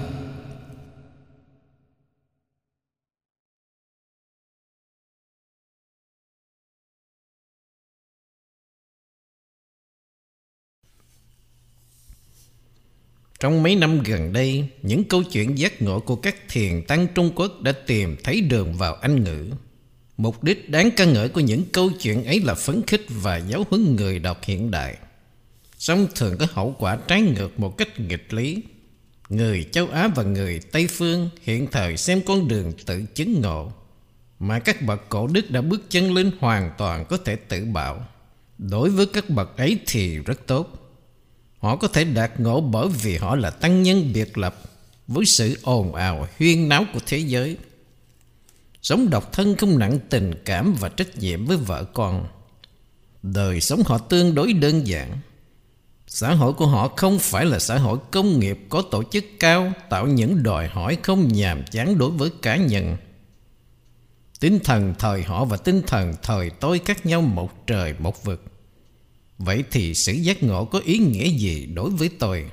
Trong mấy năm gần đây, những câu chuyện giác ngộ của các thiền tăng Trung Quốc đã tìm thấy đường vào Anh ngữ. Mục đích đáng ca ngợi của những câu chuyện ấy là phấn khích và giáo huấn người đọc hiện đại song thường có hậu quả trái ngược một cách nghịch lý. Người châu Á và người Tây Phương hiện thời xem con đường tự chứng ngộ mà các bậc cổ đức đã bước chân lên hoàn toàn có thể tự bảo. Đối với các bậc ấy thì rất tốt. Họ có thể đạt ngộ bởi vì họ là tăng nhân biệt lập với sự ồn ào huyên náo của thế giới. Sống độc thân không nặng tình cảm và trách nhiệm với vợ con. Đời sống họ tương đối đơn giản. Xã hội của họ không phải là xã hội công nghiệp có tổ chức cao, tạo những đòi hỏi không nhàm chán đối với cá nhân. Tinh thần thời họ và tinh thần thời tôi khác nhau một trời một vực. Vậy thì sự giác ngộ có ý nghĩa gì đối với tôi?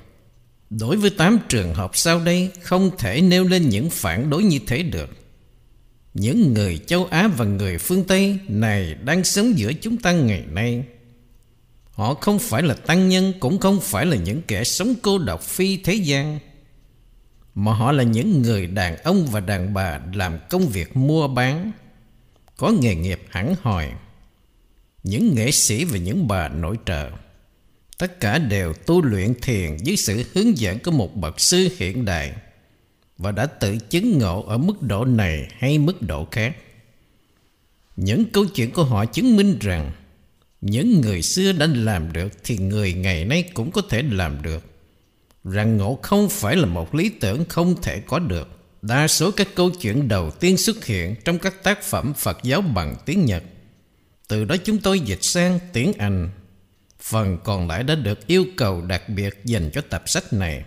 Đối với tám trường hợp sau đây không thể nêu lên những phản đối như thế được. Những người châu Á và người phương Tây này đang sống giữa chúng ta ngày nay. Họ không phải là tăng nhân cũng không phải là những kẻ sống cô độc phi thế gian. Mà họ là những người đàn ông và đàn bà làm công việc mua bán, có nghề nghiệp hẳn hòi. Những nghệ sĩ và những bà nội trợ Tất cả đều tu luyện thiền dưới sự hướng dẫn của một bậc sư hiện đại và đã tự chứng ngộ ở mức độ này hay mức độ khác. Những câu chuyện của họ chứng minh rằng những người xưa đã làm được thì người ngày nay cũng có thể làm được. Rằng ngộ không phải là một lý tưởng không thể có được. Đa số các câu chuyện đầu tiên xuất hiện trong các tác phẩm Phật giáo bằng tiếng Nhật. Từ đó chúng tôi dịch sang tiếng Anh Phần còn lại đã được yêu cầu đặc biệt dành cho tập sách này.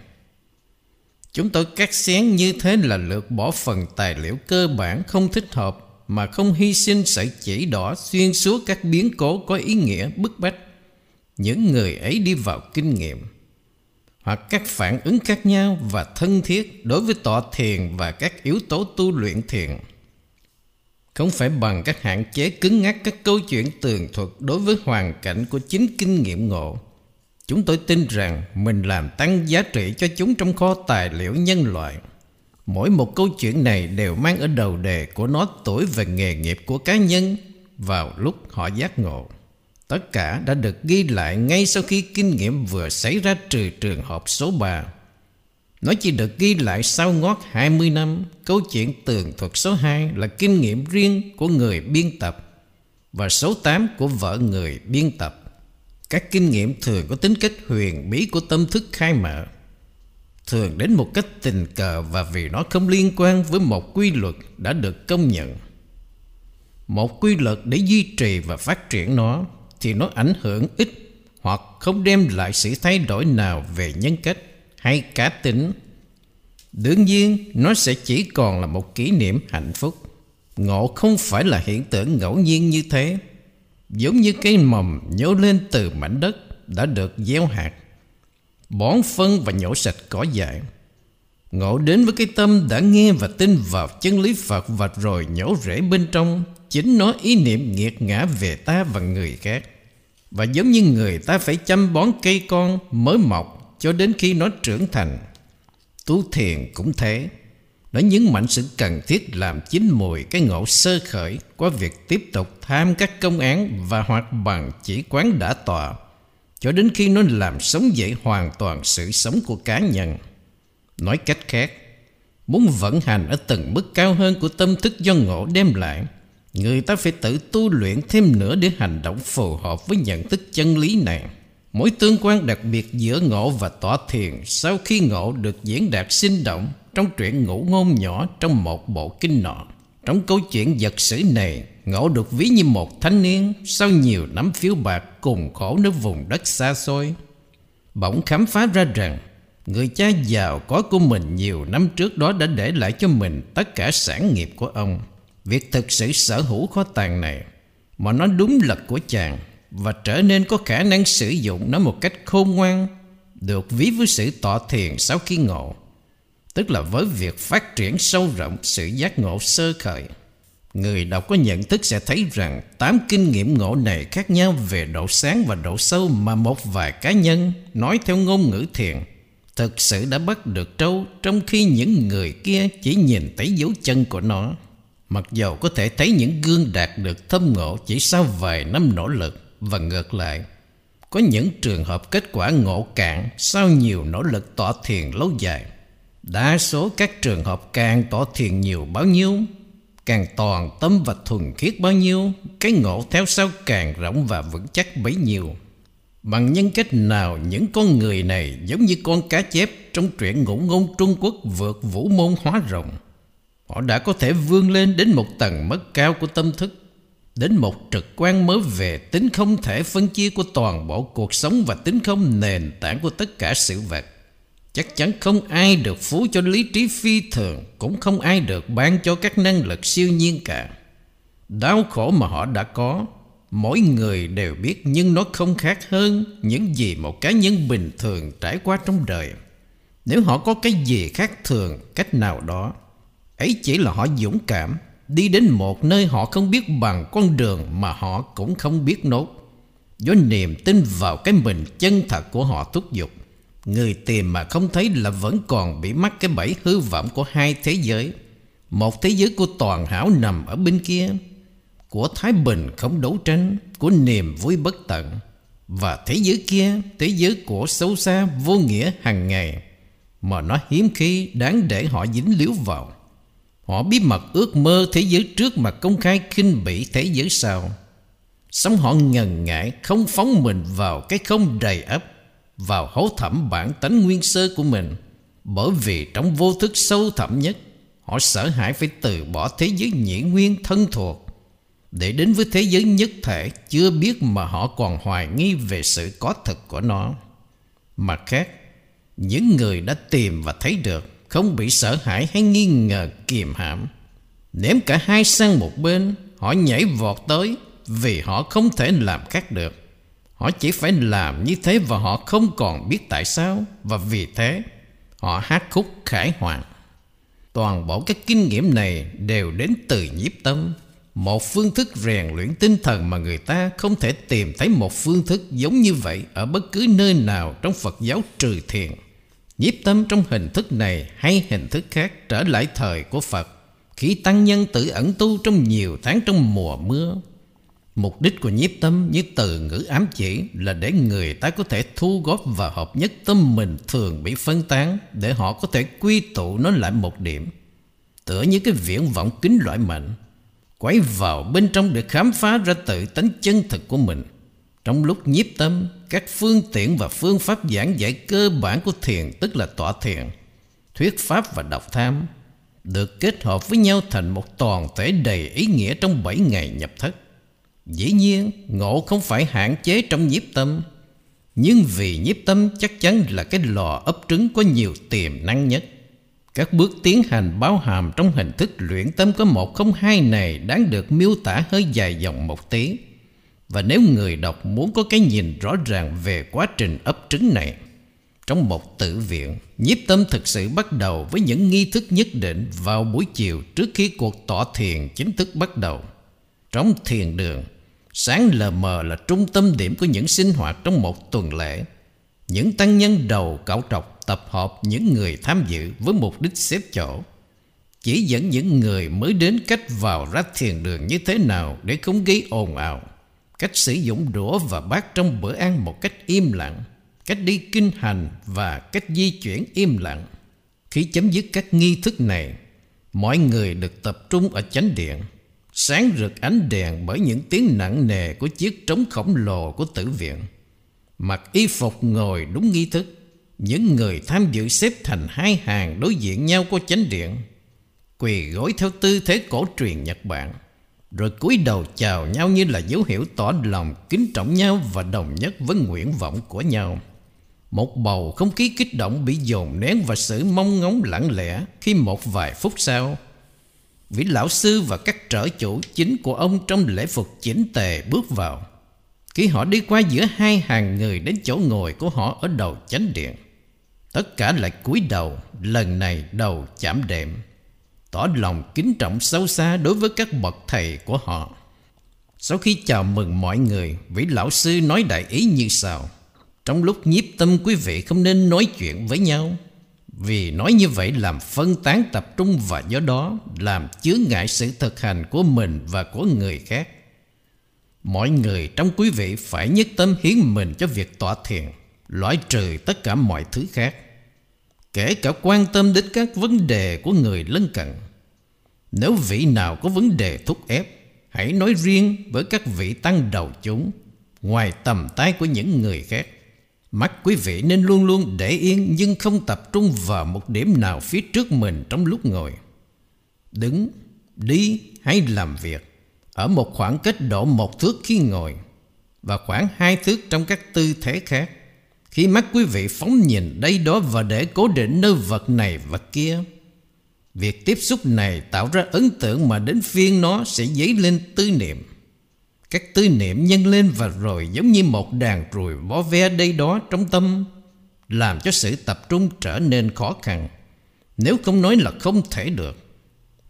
Chúng tôi cắt xén như thế là lược bỏ phần tài liệu cơ bản không thích hợp mà không hy sinh sợi chỉ đỏ xuyên suốt các biến cố có ý nghĩa bức bách. Những người ấy đi vào kinh nghiệm hoặc các phản ứng khác nhau và thân thiết đối với tọa thiền và các yếu tố tu luyện thiền. Không phải bằng các hạn chế cứng ngắc các câu chuyện tường thuật đối với hoàn cảnh của chính kinh nghiệm ngộ. Chúng tôi tin rằng mình làm tăng giá trị cho chúng trong kho tài liệu nhân loại. Mỗi một câu chuyện này đều mang ở đầu đề của nó tuổi về nghề nghiệp của cá nhân vào lúc họ giác ngộ. Tất cả đã được ghi lại ngay sau khi kinh nghiệm vừa xảy ra trừ trường hợp số 3. Nó chỉ được ghi lại sau ngót 20 năm, Câu chuyện tường thuật số 2 là kinh nghiệm riêng của người biên tập Và số 8 của vợ người biên tập. Các kinh nghiệm thường có tính cách huyền bí của tâm thức khai mở, Thường đến một cách tình cờ và vì nó không liên quan với một quy luật đã được công nhận. Một quy luật để duy trì và phát triển nó Thì nó ảnh hưởng ít hoặc không đem lại sự thay đổi nào về nhân cách hay cá tính Đương nhiên, nó sẽ chỉ còn là một kỷ niệm hạnh phúc. Ngộ không phải là hiện tượng ngẫu nhiên như thế. Giống như cây mầm nhô lên từ mảnh đất đã được gieo hạt. Bón phân và nhổ sạch cỏ dại. Ngộ đến với cái tâm đã nghe và tin vào chân lý Phật Và rồi nhổ rễ bên trong, Chính nó ý niệm nghiệt ngã về ta và người khác. Và giống như người ta phải chăm bón cây con mới mọc cho đến khi nó trưởng thành. Tu thiền cũng thế. Nó nhấn mạnh sự cần thiết làm chín mùi cái ngộ sơ khởi qua việc tiếp tục tham các công án và hoạt bằng chỉ quán đã tọa cho đến khi nó làm sống dậy hoàn toàn sự sống của cá nhân. Nói cách khác, muốn vận hành ở tầng mức cao hơn của tâm thức do ngộ đem lại, người ta phải tự tu luyện thêm nữa để hành động phù hợp với nhận thức chân lý này. Mối tương quan đặc biệt giữa ngộ và tọa thiền sau khi ngộ được diễn đạt sinh động trong truyện ngũ ngôn nhỏ trong một bộ kinh nọ. Trong câu chuyện vật sử này, ngộ được ví như một thanh niên sau nhiều năm phiếu bạc cùng khổ nơi vùng đất xa xôi. Bỗng khám phá ra rằng người cha giàu có của mình nhiều năm trước đó đã để lại cho mình tất cả sản nghiệp của ông. Việc thực sự sở hữu kho tàng này mà nó đúng là của chàng và trở nên có khả năng sử dụng nó một cách khôn ngoan, được ví với sự tọa thiền sau khi ngộ, tức là với việc phát triển sâu rộng sự giác ngộ sơ khởi. Người đọc có nhận thức sẽ thấy rằng tám kinh nghiệm ngộ này khác nhau về độ sáng và độ sâu mà một vài cá nhân nói theo ngôn ngữ thiền thực sự đã bắt được trâu trong khi những người kia chỉ nhìn thấy dấu chân của nó. Mặc dầu có thể thấy những gương đạt được thâm ngộ chỉ sau vài năm nỗ lực và ngược lại, có những trường hợp kết quả ngộ cạn sau nhiều nỗ lực tỏ thiền lâu dài. Đa số các trường hợp càng tỏ thiền nhiều bao nhiêu, Càng toàn tâm và thuần khiết bao nhiêu, Cái ngộ theo sau càng rộng và vững chắc bấy nhiêu. Bằng nhân cách nào những con người này Giống như con cá chép Trong truyện ngụ ngôn Trung Quốc vượt vũ môn hóa rồng Họ đã có thể vươn lên đến một tầng mất cao của tâm thức. Đến một trực quan mới về, tính không thể phân chia của toàn bộ cuộc sống Và tính không nền tảng của tất cả sự vật. Chắc chắn không ai được phú cho lý trí phi thường, Cũng không ai được ban cho các năng lực siêu nhiên cả. Đau khổ mà họ đã có, Mỗi người đều biết nhưng nó không khác hơn Những gì một cá nhân bình thường trải qua trong đời. Nếu họ có cái gì khác thường, cách nào đó, Ấy chỉ là họ dũng cảm. Đi đến một nơi họ không biết bằng con đường Mà họ cũng không biết nốt. Do niềm tin vào cái mình chân thật của họ thúc giục, Người tìm mà không thấy là vẫn còn bị mắc cái bẫy hư vọng của hai thế giới. Một thế giới của toàn hảo nằm ở bên kia, Của thái bình không đấu tranh, Của niềm vui bất tận. Và thế giới kia, Thế giới của xấu xa vô nghĩa hàng ngày, Mà nó hiếm khi đáng để họ dính líu vào. Họ bí mật ước mơ thế giới trước mà công khai khinh bỉ thế giới sau. Sống họ ngần ngại không phóng mình vào cái không đầy ấp, Vào hố thẩm bản tánh nguyên sơ của mình. Bởi vì trong vô thức sâu thẳm nhất, Họ sợ hãi phải từ bỏ thế giới nhĩ nguyên thân thuộc. Để đến với thế giới nhất thể, Chưa biết mà họ còn hoài nghi về sự có thật của nó. Mặt khác, Những người đã tìm và thấy được không bị sợ hãi hay nghi ngờ kiềm hãm. Ném cả hai sang một bên, Họ nhảy vọt tới Vì họ không thể làm khác được. Họ chỉ phải làm như thế Và họ không còn biết tại sao Và vì thế Họ hát khúc khải hoàn. Toàn bộ các kinh nghiệm này Đều đến từ nhiếp tâm, Một phương thức rèn luyện tinh thần Mà người ta không thể tìm thấy Một phương thức giống như vậy Ở bất cứ nơi nào trong Phật giáo trừ thiền Nhiếp tâm trong hình thức này hay hình thức khác trở lại thời của Phật Khi tăng nhân tự ẩn tu trong nhiều tháng trong mùa mưa Mục đích của nhiếp tâm như từ ngữ ám chỉ là để người ta có thể thu góp và hợp nhất tâm mình thường bị phân tán để họ có thể quy tụ nó lại một điểm. Tựa như cái viễn vọng kính loại mạnh, quay vào bên trong để khám phá ra tự tánh chân thực của mình. Trong lúc nhiếp tâm, các phương tiện và phương pháp giảng giải cơ bản của thiền tức là tọa thiền, thuyết pháp và đọc tham được kết hợp với nhau thành một toàn thể đầy ý nghĩa trong bảy ngày nhập thất. Dĩ nhiên, ngộ không phải hạn chế trong nhiếp tâm, nhưng vì nhiếp tâm chắc chắn là cái lò ấp trứng có nhiều tiềm năng nhất. Các bước tiến hành bao hàm trong hình thức luyện tâm có một không hai này đáng được miêu tả hơi dài dòng một tí. Và nếu người đọc muốn có cái nhìn rõ ràng về quá trình ấp trứng này, trong một tử viện, nhiếp tâm thực sự bắt đầu với những nghi thức nhất định vào buổi chiều trước khi cuộc tọa thiền chính thức bắt đầu. Trong thiền đường, sáng lờ mờ là trung tâm điểm của những sinh hoạt trong một tuần lễ. Những tăng nhân đầu cạo trọc tập hợp những người tham dự với mục đích xếp chỗ. Chỉ dẫn những người mới đến cách vào ra thiền đường như thế nào để không gây ồn ào cách sử dụng đũa và bát trong bữa ăn một cách im lặng, cách đi kinh hành và cách di chuyển im lặng. Khi chấm dứt các nghi thức này, mọi người được tập trung ở chánh điện, sáng rực ánh đèn bởi những tiếng nặng nề của chiếc trống khổng lồ của tử viện. Mặc y phục ngồi đúng nghi thức, những người tham dự xếp thành hai hàng đối diện nhau của chánh điện, quỳ gối theo tư thế cổ truyền Nhật Bản. Rồi cúi đầu chào nhau như là dấu hiệu tỏ lòng kính trọng nhau và đồng nhất với nguyện vọng của nhau. Một bầu không khí kích động bị dồn nén và sự mong ngóng lặng lẽ khi một vài phút sau. Vị lão sư và các trở chủ chính của ông trong lễ phục chỉnh tề bước vào. Khi họ đi qua giữa hai hàng người đến chỗ ngồi của họ ở đầu chánh điện. Tất cả lại cúi đầu, lần này đầu chạm đệm tỏ lòng kính trọng sâu xa đối với các bậc thầy của họ. Sau khi chào mừng mọi người, vị lão sư nói đại ý như sau. Trong lúc nhiếp tâm quý vị không nên nói chuyện với nhau, vì nói như vậy làm phân tán tập trung và do đó làm chứa ngại sự thực hành của mình và của người khác. Mọi người trong quý vị phải nhất tâm hiến mình cho việc tọa thiền, loại trừ tất cả mọi thứ khác kể cả quan tâm đến các vấn đề của người lân cận. Nếu vị nào có vấn đề thúc ép Hãy nói riêng với các vị tăng đầu chúng Ngoài tầm tay của những người khác. Mắt quý vị nên luôn luôn để yên Nhưng không tập trung vào một điểm nào phía trước mình trong lúc ngồi. Đứng, đi hay làm việc Ở một khoảng cách độ một thước khi ngồi Và khoảng hai thước trong các tư thế khác. Khi mắt quý vị phóng nhìn đây đó Và để cố định nơi vật này vật kia Việc tiếp xúc này tạo ra ấn tượng mà đến phiên nó sẽ dấy lên tư niệm. Các tư niệm nhân lên và rồi giống như một đàn ruồi vó ve đây đó trong tâm, làm cho sự tập trung trở nên khó khăn, nếu không nói là không thể được.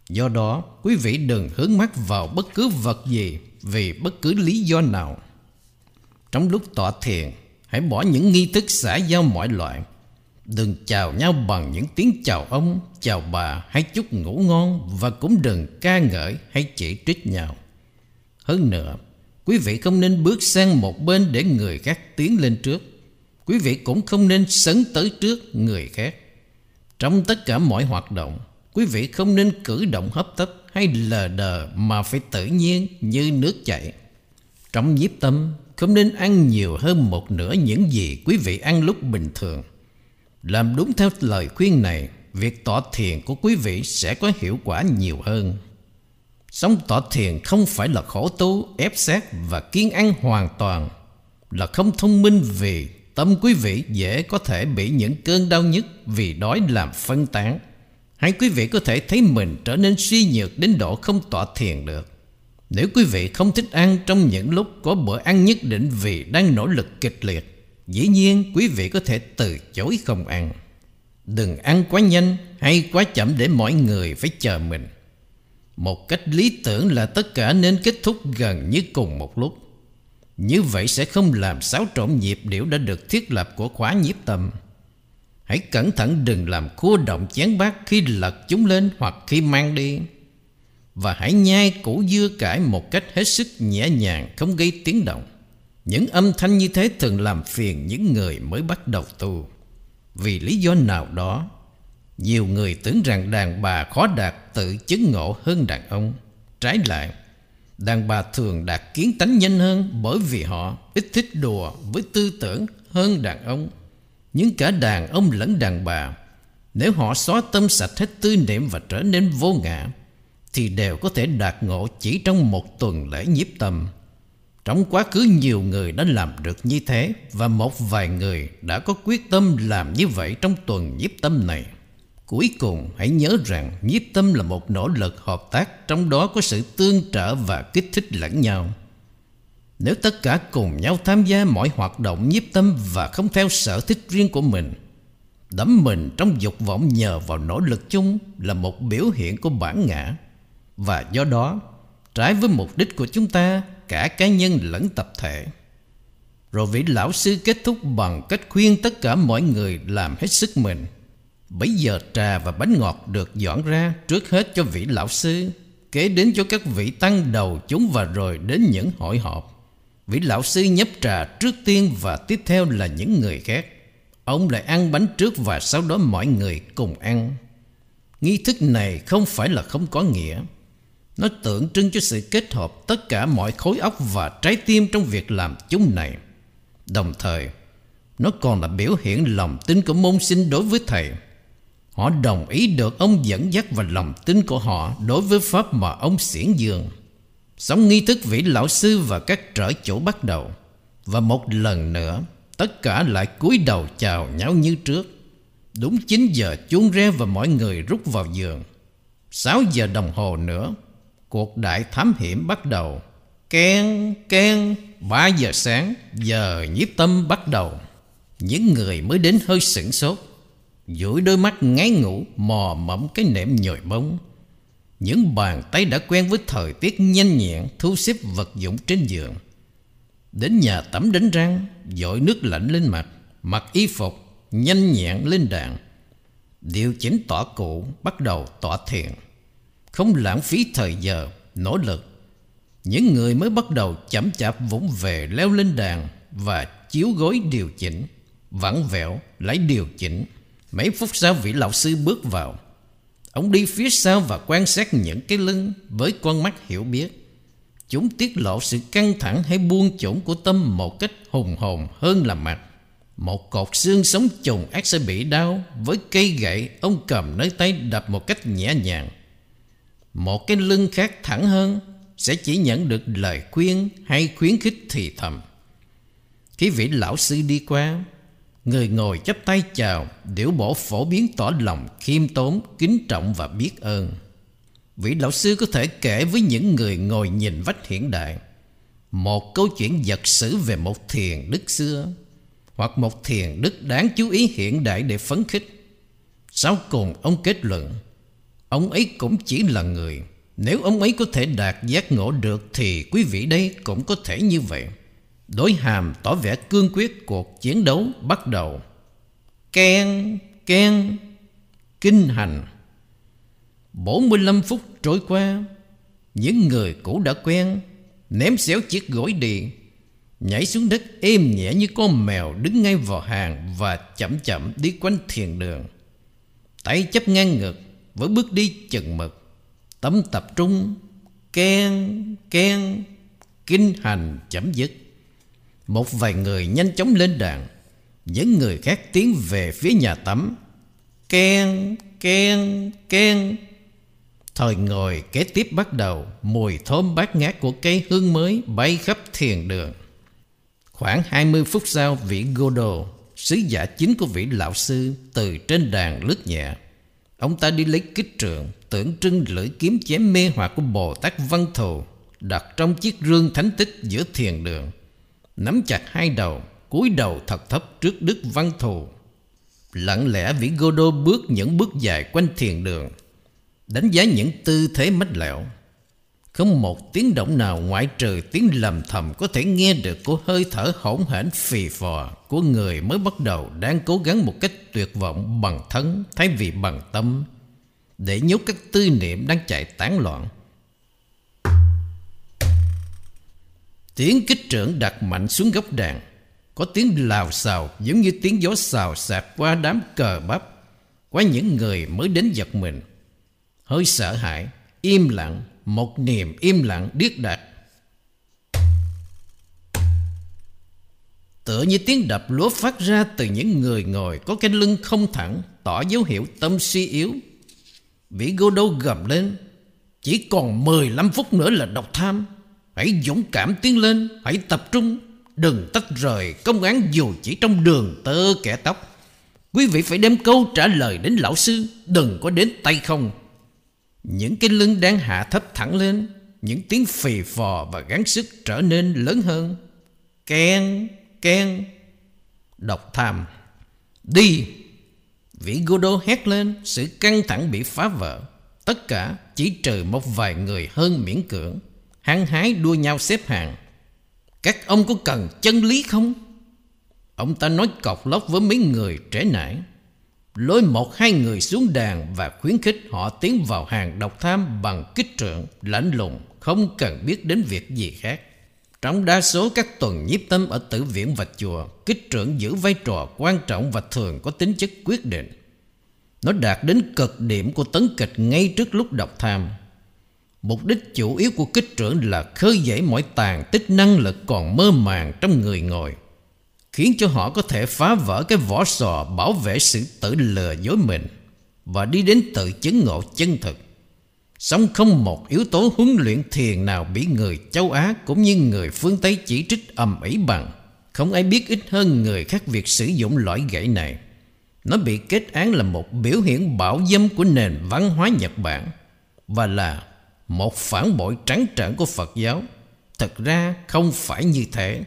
Do đó, quý vị đừng hướng mắt vào bất cứ vật gì vì bất cứ lý do nào. Trong lúc tọa thiền, hãy bỏ những nghi thức xã giao mọi loại, Đừng chào nhau bằng những tiếng chào ông, chào bà hay chúc ngủ ngon và cũng đừng ca ngợi hay chỉ trích nhau. Hơn nữa, quý vị không nên bước sang một bên để người khác tiến lên trước. Quý vị cũng không nên sấn tới trước người khác. Trong tất cả mọi hoạt động, quý vị không nên cử động hấp tấp hay lờ đờ mà phải tự nhiên như nước chảy. Trong nhiếp tâm, không nên ăn nhiều hơn một nửa những gì quý vị ăn lúc bình thường. Làm đúng theo lời khuyên này Việc tỏ thiền của quý vị sẽ có hiệu quả nhiều hơn. Sống tỏ thiền không phải là khổ tu, ép xét và kiên ăn hoàn toàn Là không thông minh vì tâm quý vị dễ có thể bị những cơn đau nhức vì đói làm phân tán. Hay quý vị có thể thấy mình trở nên suy nhược đến độ không tọa thiền được. Nếu quý vị không thích ăn trong những lúc có bữa ăn nhất định vì đang nỗ lực kịch liệt Dĩ nhiên, quý vị có thể từ chối không ăn. Đừng ăn quá nhanh hay quá chậm để mọi người phải chờ mình. Một cách lý tưởng là tất cả nên kết thúc gần như cùng một lúc. Như vậy sẽ không làm xáo trộn nhịp điệu đã được thiết lập của khóa nhiếp tâm. Hãy cẩn thận đừng làm khua động chén bát khi lật chúng lên hoặc khi mang đi. Và hãy nhai củ dưa cải một cách hết sức nhẹ nhàng, không gây tiếng động những âm thanh như thế thường làm phiền những người mới bắt đầu tu. Vì lý do nào đó, nhiều người tưởng rằng đàn bà khó đạt tự chứng ngộ hơn đàn ông. Trái lại, đàn bà thường đạt kiến tánh nhanh hơn bởi vì họ ít thích đùa với tư tưởng hơn đàn ông. Nhưng cả đàn ông lẫn đàn bà, nếu họ xóa tâm sạch hết tư niệm và trở nên vô ngã, thì đều có thể đạt ngộ chỉ trong một tuần lễ nhiếp tâm. Trong quá khứ nhiều người đã làm được như thế Và một vài người đã có quyết tâm làm như vậy trong tuần nhiếp tâm này. Cuối cùng, hãy nhớ rằng nhiếp tâm là một nỗ lực hợp tác, Trong đó có sự tương trợ và kích thích lẫn nhau. Nếu tất cả cùng nhau tham gia mọi hoạt động nhiếp tâm Và không theo sở thích riêng của mình, Đắm mình trong dục vọng nhờ vào nỗ lực chung Là một biểu hiện của bản ngã. Và do đó, Trái với mục đích của chúng ta cả cá nhân lẫn tập thể. Rồi vị lão sư kết thúc bằng cách khuyên tất cả mọi người làm hết sức mình. bấy giờ trà và bánh ngọt được dọn ra trước hết cho vị lão sư, kế đến cho các vị tăng đầu chúng và rồi đến những hội họp. Vị lão sư nhấp trà trước tiên và tiếp theo là những người khác. Ông lại ăn bánh trước và sau đó mọi người cùng ăn. Nghi thức này không phải là không có nghĩa nó tượng trưng cho sự kết hợp tất cả mọi khối óc và trái tim trong việc làm chúng này. Đồng thời, nó còn là biểu hiện lòng tin của môn sinh đối với thầy. Họ đồng ý được ông dẫn dắt và lòng tin của họ đối với pháp mà ông xiển dường. sống nghi thức vị lão sư và các trở chỗ bắt đầu. Và một lần nữa, tất cả lại cúi đầu chào nhau như trước. Đúng 9 giờ chuông reo và mọi người rút vào giường. 6 giờ đồng hồ nữa Cuộc đại thám hiểm bắt đầu. Ken, ken, 3 giờ sáng, giờ nhiếp tâm bắt đầu. Những người mới đến hơi sửng sốt. Duỗi đôi mắt ngáy ngủ mò mẫm cái nệm nhồi bóng Những bàn tay đã quen với thời tiết nhanh nhẹn Thu xếp vật dụng trên giường. Đến nhà tắm đánh răng Dội nước lạnh lên mặt Mặc y phục Nhanh nhẹn lên đạn Điều chỉnh tỏa cụ Bắt đầu tỏa thiền không lãng phí thời giờ, nỗ lực. Những người mới bắt đầu chậm chạp vũng về leo lên đàn và chiếu gối điều chỉnh, vặn vẹo lấy điều chỉnh. Mấy phút sau vị lão sư bước vào. Ông đi phía sau và quan sát những cái lưng với con mắt hiểu biết. Chúng tiết lộ sự căng thẳng hay buông chủng của tâm một cách hùng hồn hơn là mặt. Một cột xương sống trùng ác sẽ bị đau Với cây gậy ông cầm nơi tay đập một cách nhẹ nhàng một cái lưng khác thẳng hơn Sẽ chỉ nhận được lời khuyên hay khuyến khích thì thầm. Khi vị lão sư đi qua Người ngồi chắp tay chào Điểu bổ phổ biến tỏ lòng khiêm tốn, kính trọng và biết ơn. Vị lão sư có thể kể với những người ngồi nhìn vách hiện đại Một câu chuyện giật sử về một thiền đức xưa Hoặc một thiền đức đáng chú ý hiện đại để phấn khích. Sau cùng ông kết luận Ông ấy cũng chỉ là người. Nếu ông ấy có thể đạt giác ngộ được Thì quý vị đây cũng có thể như vậy. Đối hàm tỏ vẻ cương quyết cuộc chiến đấu bắt đầu. Ken, ken, kinh hành. 45 phút trôi qua Những người cũ đã quen Ném xéo chiếc gối điện Nhảy xuống đất êm nhẹ như con mèo Đứng ngay vào hàng Và chậm chậm đi quanh thiền đường. Tay chấp ngang ngực với bước đi chừng mực tấm tập trung Ken, ken Kinh hành chấm dứt. Một vài người nhanh chóng lên đàn Những người khác tiến về phía nhà tắm. Ken, ken, ken Thời ngồi kế tiếp bắt đầu Mùi thơm bát ngát của cây hương mới bay khắp thiền đường. Khoảng 20 phút sau vị Godo Sứ giả chính của vị lão sư Từ trên đàn lướt nhẹ. Ông ta đi lấy kích trượng Tượng trưng lưỡi kiếm chém mê hoặc của Bồ Tát Văn Thù, Đặt trong chiếc rương thánh tích giữa thiền đường. Nắm chặt hai đầu, cúi đầu thật thấp trước Đức Văn Thù. Lặng lẽ vị đô bước những bước dài quanh thiền đường, Đánh giá những tư thế mách lẹo không một tiếng động nào ngoại trừ tiếng lầm thầm Có thể nghe được của hơi thở hỗn hển phì phò Của người mới bắt đầu đang cố gắng một cách tuyệt vọng bằng thân Thay vì bằng tâm Để nhốt các tư niệm đang chạy tán loạn. Tiếng kích trưởng đặt mạnh xuống góc đàn. Có tiếng lào xào giống như tiếng gió xào xạc qua đám cờ bắp Qua những người mới đến giật mình. Hơi sợ hãi, im lặng, một niềm im lặng điếc đạt. Tựa như tiếng đập lúa phát ra từ những người ngồi có cái lưng không thẳng, tỏ dấu hiệu tâm suy yếu. Vị Gô Đô gầm lên, chỉ còn 15 phút nữa là độc tham. Hãy dũng cảm tiến lên, hãy tập trung, đừng tách rời công án dù chỉ trong đường tơ kẻ tóc. Quý vị phải đem câu trả lời đến lão sư, đừng có đến tay không. Những cái lưng đang hạ thấp thẳng lên Những tiếng phì phò và gắng sức trở nên lớn hơn. Ken, ken Độc tham Đi. Vị Gudo hét lên Sự căng thẳng bị phá vỡ. Tất cả chỉ trừ một vài người hơn miễn cưỡng. Hăng hái đua nhau xếp hàng. Các ông có cần chân lý không? Ông ta nói cọc lóc với mấy người trẻ nải lôi một hai người xuống đàn và khuyến khích họ tiến vào hàng độc tham bằng kích trượng, lãnh lùng, không cần biết đến việc gì khác. Trong đa số các tuần nhiếp tâm ở tử viện và chùa, kích trưởng giữ vai trò quan trọng và thường có tính chất quyết định. Nó đạt đến cực điểm của tấn kịch ngay trước lúc độc tham. Mục đích chủ yếu của kích trưởng là khơi dậy mọi tàn tích năng lực còn mơ màng trong người ngồi khiến cho họ có thể phá vỡ cái vỏ sò bảo vệ sự tự lừa dối mình và đi đến tự chứng ngộ chân thực. Song không một yếu tố huấn luyện thiền nào bị người châu Á cũng như người phương Tây chỉ trích ầm ĩ bằng. Không ai biết ít hơn người khác việc sử dụng loại gậy này. Nó bị kết án là một biểu hiện bạo dâm của nền văn hóa Nhật Bản và là một phản bội trắng trợn của Phật giáo. Thật ra không phải như thế.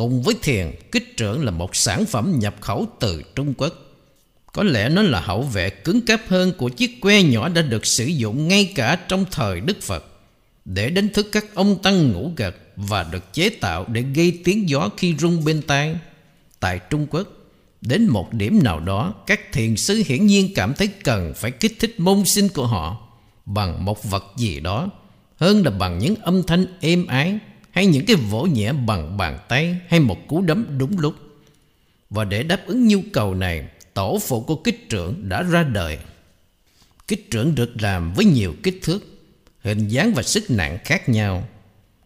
Cùng với thiền, kích trưởng là một sản phẩm nhập khẩu từ Trung Quốc. Có lẽ nó là hậu vệ cứng cáp hơn của chiếc que nhỏ đã được sử dụng ngay cả trong thời Đức Phật để đánh thức các ông tăng ngủ gật và được chế tạo để gây tiếng gió khi rung bên tai. Tại Trung Quốc, đến một điểm nào đó, các thiền sư hiển nhiên cảm thấy cần phải kích thích môn sinh của họ bằng một vật gì đó hơn là bằng những âm thanh êm ái hay những cái vỗ nhẹ bằng bàn tay hay một cú đấm đúng lúc. Và để đáp ứng nhu cầu này, tổ phụ của kích trưởng đã ra đời. Kích trưởng được làm với nhiều kích thước, hình dáng và sức nặng khác nhau.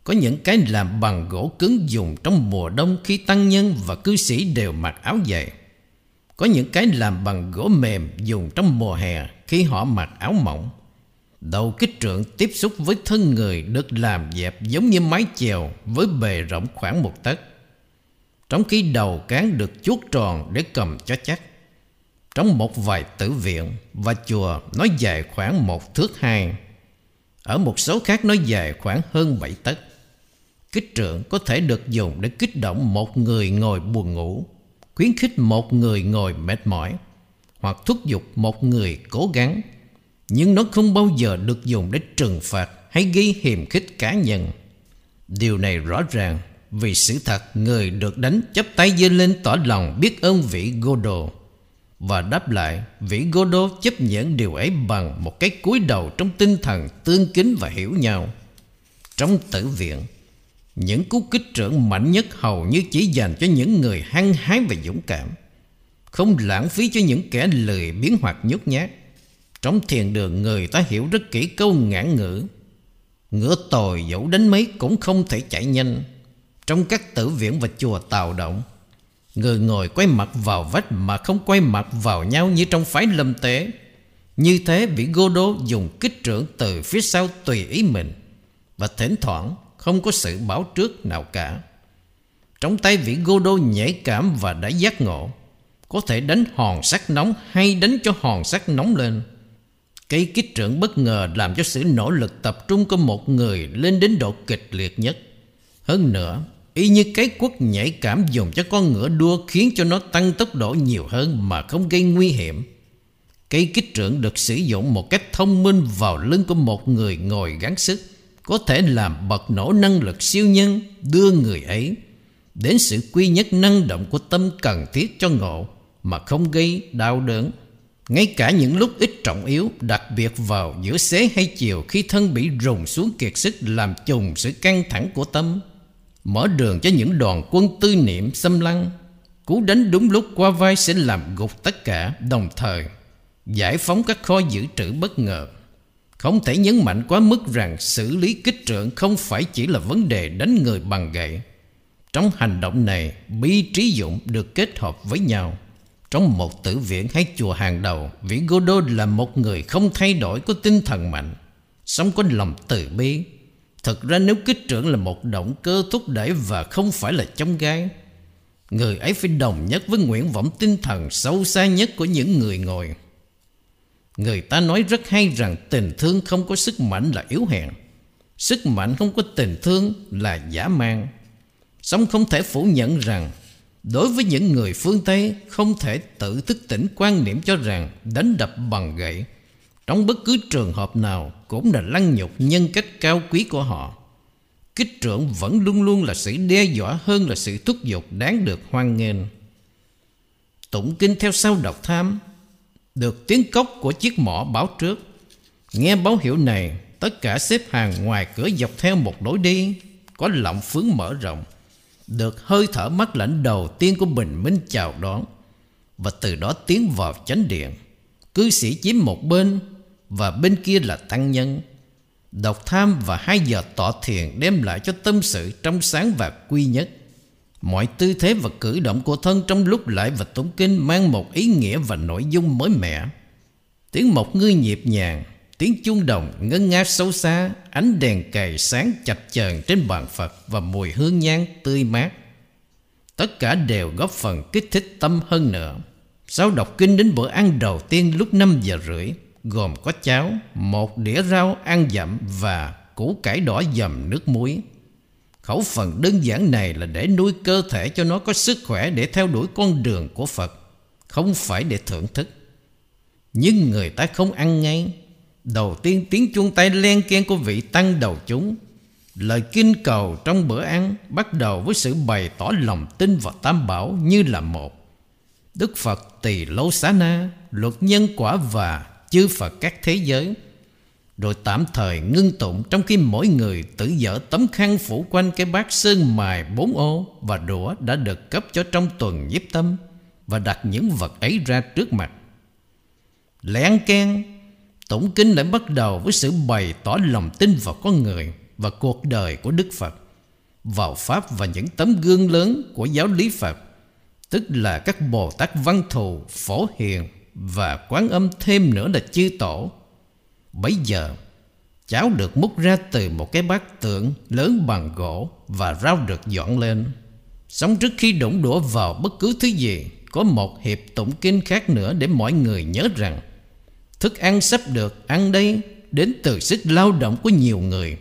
Có những cái làm bằng gỗ cứng dùng trong mùa đông khi tăng nhân và cư sĩ đều mặc áo dày. Có những cái làm bằng gỗ mềm dùng trong mùa hè khi họ mặc áo mỏng. Đầu kích trượng tiếp xúc với thân người được làm dẹp giống như mái chèo với bề rộng khoảng một tấc. Trong khi đầu cán được chuốt tròn để cầm cho chắc. Trong một vài tử viện và chùa nó dài khoảng một thước hai. Ở một số khác nó dài khoảng hơn bảy tấc. Kích trượng có thể được dùng để kích động một người ngồi buồn ngủ, khuyến khích một người ngồi mệt mỏi, hoặc thúc giục một người cố gắng. Nhưng nó không bao giờ được dùng để trừng phạt hay gây hiềm khích cá nhân. Điều này rõ ràng vì sự thật người được đánh chấp tay giơ lên tỏ lòng biết ơn vị Godo và đáp lại vị Godo chấp nhận điều ấy bằng một cái cúi đầu trong tinh thần tương kính và hiểu nhau. Trong tử viện, những cú kích trưởng mạnh nhất hầu như chỉ dành cho những người hăng hái và dũng cảm, không lãng phí cho những kẻ lười biến hoặc nhút nhát. Trong thiền đường người ta hiểu rất kỹ câu ngạn ngữ. Ngựa tồi dẫu đến mấy cũng không thể chạy nhanh. Trong các tử viện và chùa tào động, Người ngồi quay mặt vào vách mà không quay mặt vào nhau như trong phái lâm tế. Như thế vị Đô dùng kích trưởng từ phía sau tùy ý mình Và thỉnh thoảng không có sự báo trước nào cả. Trong tay vị gô đô nhảy cảm và đã giác ngộ, Có thể đánh hòn sắt nóng hay đánh cho hòn sắt nóng lên. Cây kích trưởng bất ngờ làm cho sự nỗ lực tập trung của một người lên đến độ kịch liệt nhất Hơn nữa, Y như cái quất nhảy cảm dùng cho con ngựa đua khiến cho nó tăng tốc độ nhiều hơn mà không gây nguy hiểm. Cây kích trưởng được sử dụng một cách thông minh vào lưng của một người ngồi gắng sức, có thể làm bật nổ năng lực siêu nhân đưa người ấy đến sự quy nhất năng động của tâm cần thiết cho ngộ mà không gây đau đớn. Ngay cả những lúc ít trọng yếu, đặc biệt vào giữa xế hay chiều khi thân bị rùng xuống kiệt sức làm trùng sự căng thẳng của tâm, Mở đường cho những đoàn quân tư niệm xâm lăng Cú đánh đúng lúc qua vai sẽ làm gục tất cả đồng thời Giải phóng các kho dự trữ bất ngờ. Không thể nhấn mạnh quá mức rằng xử lý kích trượng không phải chỉ là vấn đề đánh người bằng gậy. Trong hành động này, bi trí dụng được kết hợp với nhau. Trong một tử viện hay chùa hàng đầu, Vị Godot là một người không thay đổi có tinh thần mạnh, Sống có lòng từ bi. Thật ra nếu kích trưởng là một động cơ thúc đẩy và không phải là chống gai, Người ấy phải đồng nhất với nguyện vọng tinh thần sâu xa nhất của những người ngồi. Người ta nói rất hay rằng tình thương không có sức mạnh là yếu hèn, Sức mạnh không có tình thương là giả mang. Sống không thể phủ nhận rằng Đối với những người phương Tây Không thể tự thức tỉnh quan niệm cho rằng Đánh đập bằng gậy trong bất cứ trường hợp nào cũng là lăng nhục nhân cách cao quý của họ. Kích trưởng vẫn luôn luôn là sự đe dọa hơn là sự thúc giục đáng được hoan nghênh. Tụng kinh theo sau đọc tham, được tiếng cốc của chiếc mỏ báo trước. Nghe báo hiệu này, tất cả xếp hàng ngoài cửa dọc theo một lối đi, có lọng phướng mở rộng, được hơi thở mắt lạnh đầu tiên của bình minh chào đón, và từ đó tiến vào chánh điện. Cư sĩ chiếm một bên và bên kia là tăng nhân. Độc tham và hai giờ tọa thiền đem lại cho tâm sự trong sáng và quy nhất. Mọi tư thế và cử động của thân trong lúc lại và tụng kinh mang một ý nghĩa và nội dung mới mẻ. Tiếng một ngư nhịp nhàng, tiếng chuông đồng ngân nga sâu xa, ánh đèn cày sáng chập chờn trên bàn Phật và mùi hương nhang tươi mát. Tất cả đều góp phần kích thích tâm hơn nữa. Sau đọc kinh đến bữa ăn đầu tiên lúc 5 giờ rưỡi, gồm có cháo, một đĩa rau ăn dặm và củ cải đỏ dầm nước muối. Khẩu phần đơn giản này là để nuôi cơ thể cho nó có sức khỏe để theo đuổi con đường của Phật, không phải để thưởng thức. Nhưng người ta không ăn ngay. Đầu tiên tiếng chuông tay len ken của vị tăng đầu chúng. Lời kinh cầu trong bữa ăn bắt đầu với sự bày tỏ lòng tin vào Tam Bảo như là một. Đức Phật tỳ lô xá na, luật nhân quả và chư Phật các thế giới Rồi tạm thời ngưng tụng Trong khi mỗi người tự dở tấm khăn phủ quanh cái bát sơn mài bốn ô Và đũa đã được cấp cho trong tuần nhiếp tâm Và đặt những vật ấy ra trước mặt Lén keng Tụng kinh lại bắt đầu với sự bày tỏ lòng tin vào con người và cuộc đời của Đức Phật, vào Pháp và những tấm gương lớn của giáo lý Phật, tức là các Bồ Tát Văn Thù, Phổ Hiền và Quán Âm thêm nữa là chư tổ. Bấy giờ, cháo được múc ra từ một cái bát tượng lớn bằng gỗ và rau được dọn lên. Sống trước khi đụng đũa vào bất cứ thứ gì, có một hiệp tụng kinh khác nữa để mọi người nhớ rằng Thức ăn sắp được ăn đây đến từ sức lao động của nhiều người.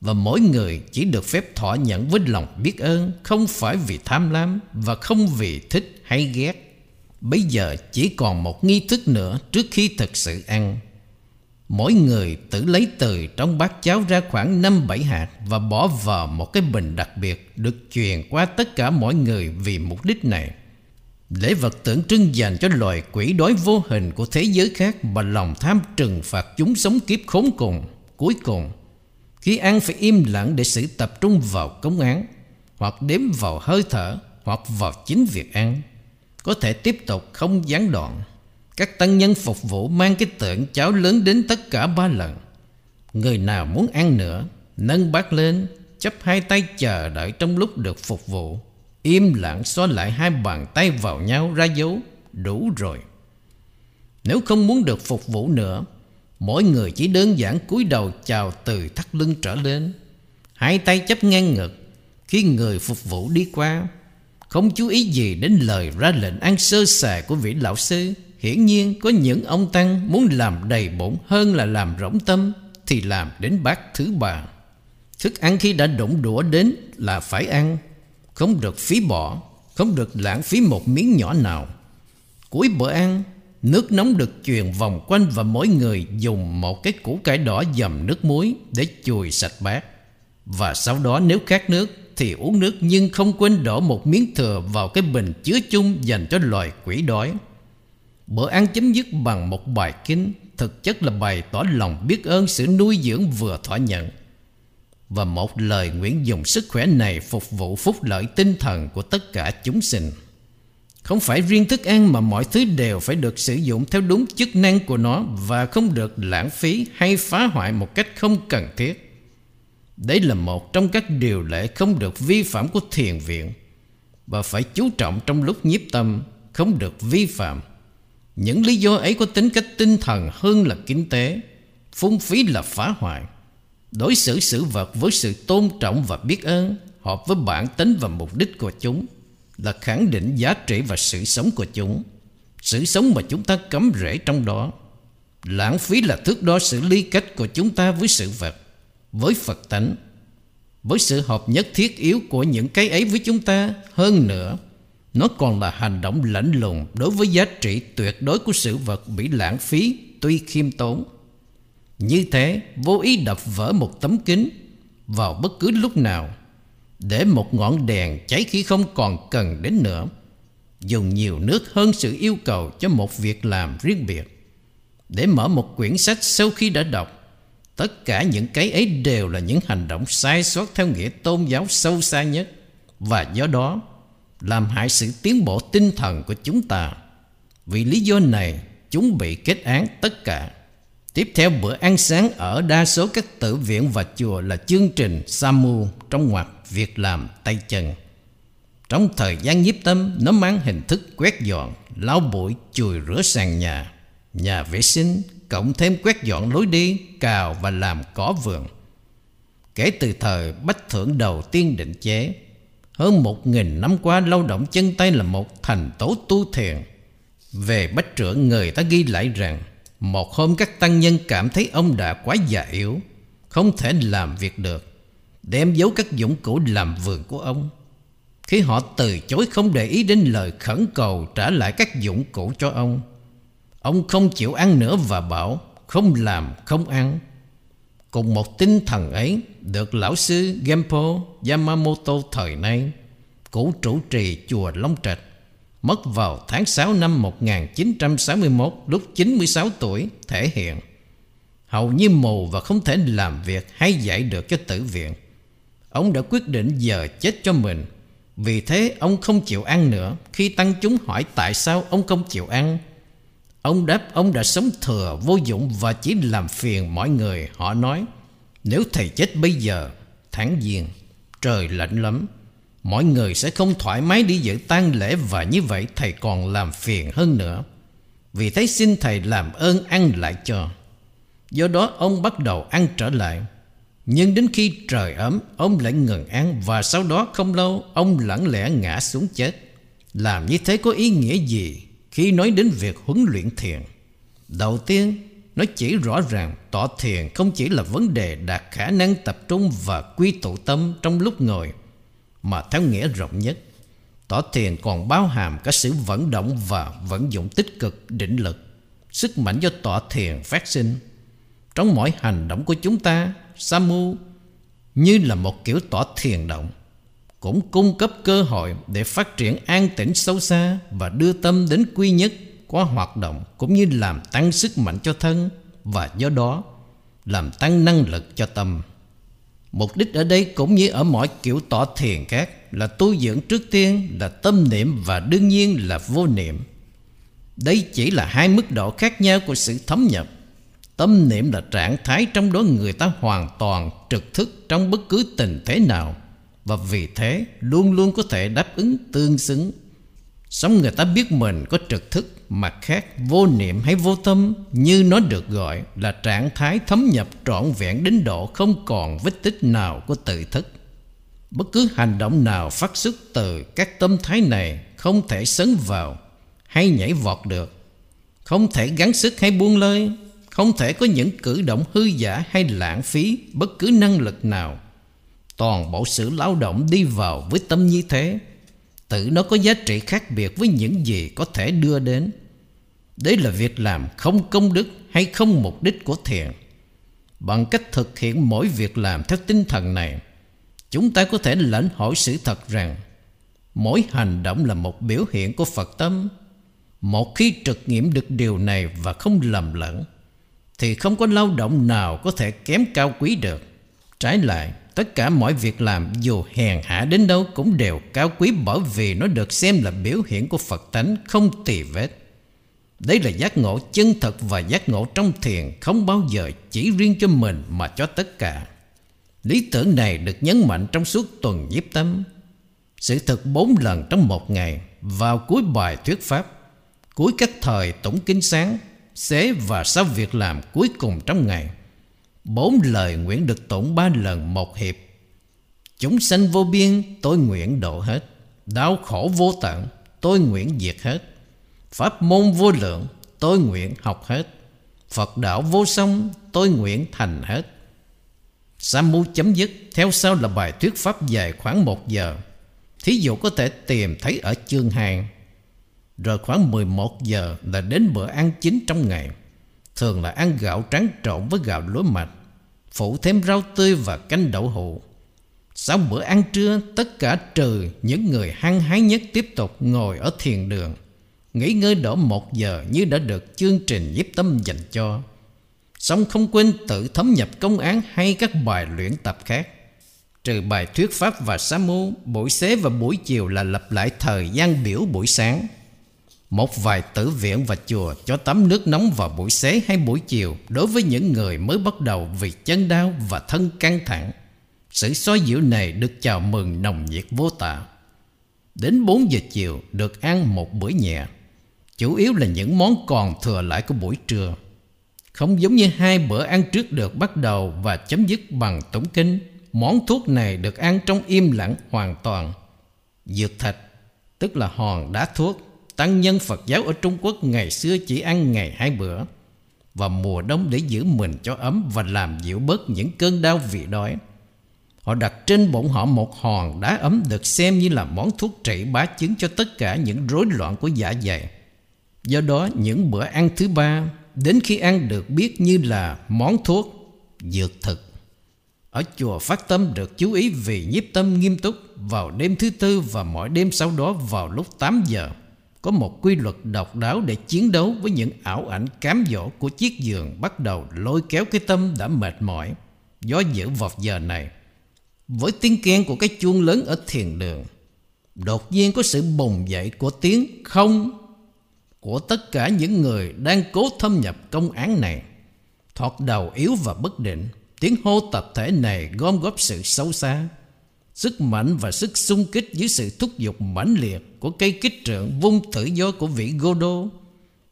Và mỗi người chỉ được phép thỏa nhận với lòng biết ơn, Không phải vì tham lam và không vì thích hay ghét. Bây giờ chỉ còn một nghi thức nữa trước khi thực sự ăn. Mỗi người tự lấy từ trong bát cháo ra khoảng 5-7 hạt Và bỏ vào một cái bình đặc biệt Được truyền qua tất cả mọi người vì mục đích này. Lễ vật tượng trưng dành cho loài quỷ đói vô hình của thế giới khác Mà lòng tham trừng phạt chúng sống kiếp khốn cùng, Cuối cùng. Khi ăn phải im lặng để sự tập trung vào công án, Hoặc đếm vào hơi thở, Hoặc vào chính việc ăn, Có thể tiếp tục không gián đoạn. Các tăng nhân phục vụ mang cái tượng cháo lớn đến tất cả ba lần. Người nào muốn ăn nữa, Nâng bát lên Chấp hai tay chờ đợi trong lúc được phục vụ. Im lặng xóa lại hai bàn tay vào nhau ra dấu. Đủ rồi. Nếu không muốn được phục vụ nữa, Mỗi người chỉ đơn giản cúi đầu chào từ thắt lưng trở lên. Hai tay chấp ngang ngực Khi người phục vụ đi qua. Không chú ý gì đến lời ra lệnh ăn sơ sài của vị lão sư. Hiển nhiên có những ông Tăng muốn làm đầy bụng hơn là làm rỗng tâm Thì làm đến bát thứ ba. Thức ăn khi đã đụng đũa đến là phải ăn không được phí bỏ Không được lãng phí một miếng nhỏ nào. Cuối bữa ăn, Nước nóng được truyền vòng quanh Và mỗi người dùng một cái củ cải đỏ dầm nước muối Để chùi sạch bát. Và sau đó nếu khát nước Thì uống nước nhưng không quên đổ một miếng thừa Vào cái bình chứa chung Dành cho loài quỷ đói. Bữa ăn chấm dứt bằng một bài kinh, Thực chất là bày tỏ lòng biết ơn Sự nuôi dưỡng vừa thỏa nhận và một lời nguyện dùng sức khỏe này phục vụ phúc lợi tinh thần của tất cả chúng sinh. Không phải riêng thức ăn mà mọi thứ đều phải được sử dụng theo đúng chức năng của nó và không được lãng phí hay phá hoại một cách không cần thiết. Đấy là một trong các điều lệ không được vi phạm của thiền viện và phải chú trọng trong lúc nhiếp tâm không được vi phạm. Những lý do ấy có tính cách tinh thần hơn là kinh tế, phung phí là phá hoại. Đối xử sự vật với sự tôn trọng và biết ơn, Hợp với bản tính và mục đích của chúng, Là khẳng định giá trị và sự sống của chúng. Sự sống mà chúng ta cấm rễ trong đó, Lãng phí là thước đo sự ly cách của chúng ta với sự vật, Với Phật tánh, Với sự hợp nhất thiết yếu của những cái ấy với chúng ta. Hơn nữa, Nó còn là hành động lạnh lùng Đối với giá trị tuyệt đối của sự vật bị lãng phí, Tuy khiêm tốn như thế, vô ý đập vỡ một tấm kính Vào bất cứ lúc nào Để một ngọn đèn cháy khi không còn cần đến nữa, Dùng nhiều nước hơn sự yêu cầu cho một việc làm riêng biệt. Để mở một quyển sách sau khi đã đọc, Tất cả những cái ấy đều là những hành động sai sót theo nghĩa tôn giáo sâu xa nhất. Và do đó, làm hại sự tiến bộ tinh thần của chúng ta. Vì lý do này, chúng bị kết án tất cả. Tiếp theo bữa ăn sáng ở đa số các tử viện và chùa là chương trình Samu trong ngoặc việc làm tay chân. Trong thời gian nhiếp tâm, nó mang hình thức quét dọn, lau bụi, chùi rửa sàn nhà, nhà vệ sinh, cộng thêm quét dọn lối đi, cào và làm cỏ vườn. Kể từ thời bách thượng đầu tiên định chế, hơn một nghìn năm qua lao động chân tay là một thành tố tu thiền. Về bách trưởng người ta ghi lại rằng một hôm các tăng nhân cảm thấy ông đã quá già yếu, Không thể làm việc được, Đem giấu các dụng cụ làm vườn của ông. Khi họ từ chối không để ý đến lời khẩn cầu Trả lại các dụng cụ cho ông Ông không chịu ăn nữa và bảo Không làm, không ăn. Cùng một tinh thần ấy Được lão sư Genpo Yamamoto thời nay Cũ trụ trì chùa Long Trạch mất vào tháng 6 năm 1961 lúc 96 tuổi thể hiện. Hầu như mù và không thể làm việc hay dạy được cho tử viện. Ông đã quyết định giờ chết cho mình. Vì thế ông không chịu ăn nữa. Khi tăng chúng hỏi tại sao ông không chịu ăn, Ông đáp ông đã sống thừa vô dụng và chỉ làm phiền mọi người Họ nói nếu thầy chết bây giờ Tháng giêng Trời lạnh lắm Mọi người sẽ không thoải mái đi dự tang lễ Và như vậy thầy còn làm phiền hơn nữa. Vì thế xin thầy làm ơn ăn lại cho. Do đó ông bắt đầu ăn trở lại. Nhưng đến khi trời ấm, Ông lại ngừng ăn Và sau đó không lâu, Ông lẳng lẽ ngã xuống chết. Làm như thế có ý nghĩa gì Khi nói đến việc huấn luyện thiền? Đầu tiên, Nó chỉ rõ ràng tỏ thiền không chỉ là vấn đề đạt khả năng tập trung và quy tụ tâm trong lúc ngồi mà theo nghĩa rộng nhất. Tỏ thiền còn bao hàm cả sự vận động và vận dụng tích cực, định lực, Sức mạnh do tọa thiền phát sinh. Trong mỗi hành động của chúng ta Samu như là một kiểu tỏ thiền động, Cũng cung cấp cơ hội để phát triển an tĩnh sâu xa Và đưa tâm đến quy nhất qua hoạt động Cũng như làm tăng sức mạnh cho thân Và do đó, làm tăng năng lực cho tâm. Mục đích ở đây cũng như ở mọi kiểu tỏ thiền khác Là tu dưỡng trước tiên là tâm niệm và đương nhiên là vô niệm. Đây chỉ là hai mức độ khác nhau của sự thấm nhập. Tâm niệm là trạng thái trong đó người ta hoàn toàn trực thức trong bất cứ tình thế nào Và vì thế luôn luôn có thể đáp ứng tương xứng. Sống người ta biết mình có trực thức Mặt khác vô niệm hay vô tâm, Như nó được gọi là trạng thái thấm nhập trọn vẹn đến độ Không còn vết tích nào của tự thức. Bất cứ hành động nào phát xuất từ các tâm thái này Không thể sấn vào hay nhảy vọt được, Không thể gắng sức hay buông lơi, Không thể có những cử động hư giả hay lãng phí Bất cứ năng lực nào. Toàn bộ sự lao động đi vào với tâm như thế, Tự nó có giá trị khác biệt với những gì có thể đưa đến. Đấy là việc làm không công đức hay không mục đích của thiện. Bằng cách thực hiện mỗi việc làm theo tinh thần này, Chúng ta có thể lãnh hội sự thật rằng, Mỗi hành động là một biểu hiện của Phật tâm Một khi trực nghiệm được điều này và không lầm lẫn, Thì không có lao động nào có thể kém cao quý được Trái lại, Tất cả mọi việc làm dù hèn hạ đến đâu cũng đều cao quý bởi vì nó được xem là biểu hiện của Phật tánh không tỳ vết đấy là giác ngộ chân thật và giác ngộ trong thiền không bao giờ chỉ riêng cho mình mà cho tất cả. Lý tưởng này được nhấn mạnh trong suốt tuần nhiếp tâm. Sự thực bốn lần trong một ngày vào cuối bài thuyết pháp, cuối các thời tổng kinh sáng, xế và sau việc làm cuối cùng trong ngày. Bốn lời nguyện được tụng ba lần một hiệp Chúng sanh vô biên tôi nguyện độ hết Đau khổ vô tận tôi nguyện diệt hết Pháp môn vô lượng, tôi nguyện học hết. Phật đạo vô song, tôi nguyện thành hết. Samu chấm dứt, Theo sau là bài thuyết pháp dài khoảng một giờ. Thí dụ có thể tìm thấy ở chương 2 Rồi khoảng 11 giờ là đến bữa ăn chính trong ngày. Thường là ăn gạo trắng trộn với gạo lúa mạch Phụ thêm rau tươi và canh đậu hũ. Sau bữa ăn trưa, Tất cả trừ những người hăng hái nhất Tiếp tục ngồi ở thiền đường. Nghỉ ngơi đổ một giờ Như đã được chương trình nhiếp tâm dành cho Xong không quên tự thấm nhập công án Hay các bài luyện tập khác Trừ bài thuyết pháp và sa môn Buổi xế và buổi chiều là lặp lại thời gian biểu buổi sáng một vài tử viện và chùa cho tắm nước nóng vào buổi xế hay buổi chiều đối với những người mới bắt đầu vì chân đau và thân căng thẳng. Sự soi dịu này được chào mừng nồng nhiệt vô tả. Đến 4 giờ chiều được ăn một bữa nhẹ, chủ yếu là những món còn thừa lại của buổi trưa. Không giống như hai bữa ăn trước được bắt đầu và chấm dứt bằng tổng kinh, món thuốc này được ăn trong im lặng hoàn toàn. Dược thạch, tức là hòn đá thuốc, Tăng nhân Phật giáo ở Trung Quốc ngày xưa chỉ ăn ngày hai bữa Và mùa đông để giữ mình cho ấm Và làm dịu bớt những cơn đau vì đói Họ đặt trên bụng họ một hòn đá ấm Được xem như là món thuốc trị bá chứng Cho tất cả những rối loạn của dạ dày Do đó những bữa ăn thứ ba Đến khi ăn được biết như là món thuốc Dược thực Ở chùa Phát Tâm được chú ý vì nhiếp tâm nghiêm túc Vào đêm thứ tư và mỗi đêm sau đó vào lúc 8 giờ có một quy luật độc đáo để chiến đấu với những ảo ảnh cám dỗ của chiếc giường bắt đầu lôi kéo cái tâm đã mệt mỏi, gió dữ vọt giờ này. Với tiếng khen của cái chuông lớn ở thiền đường, đột nhiên có sự bùng dậy của tiếng không của tất cả những người đang cố thâm nhập công án này. Thoạt đầu yếu và bất định, tiếng hô tập thể này gom góp sự sâu xa, sức mạnh và sức xung kích dưới sự thúc giục mãnh liệt của cây kích trượng vung tự do của vị Godo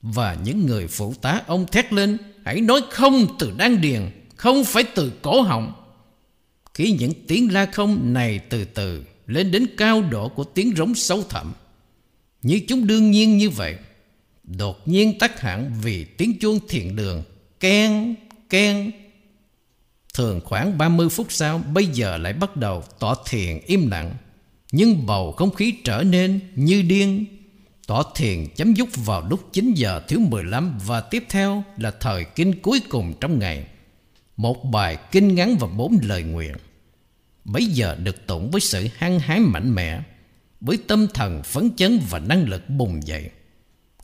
và những người phụ tá ông thét lên hãy nói không từ đan điền, không phải từ cổ họng. Khi những tiếng la không này từ từ lên đến cao độ của tiếng rống sâu thẳm, như chúng đương nhiên như vậy, đột nhiên tắt hẳn vì tiếng chuông thiền đường. Keng, keng. Thường khoảng 30 phút sau Bây giờ lại bắt đầu tỏ thiền im lặng. Nhưng bầu không khí trở nên như điên. Tỏ thiền chấm dứt vào lúc 9 giờ thiếu 15 Và tiếp theo là thời kinh cuối cùng trong ngày. Một bài kinh ngắn và bốn lời nguyện. Bây giờ được tụng với sự hăng hái mạnh mẽ Với tâm thần phấn chấn và năng lực bùng dậy.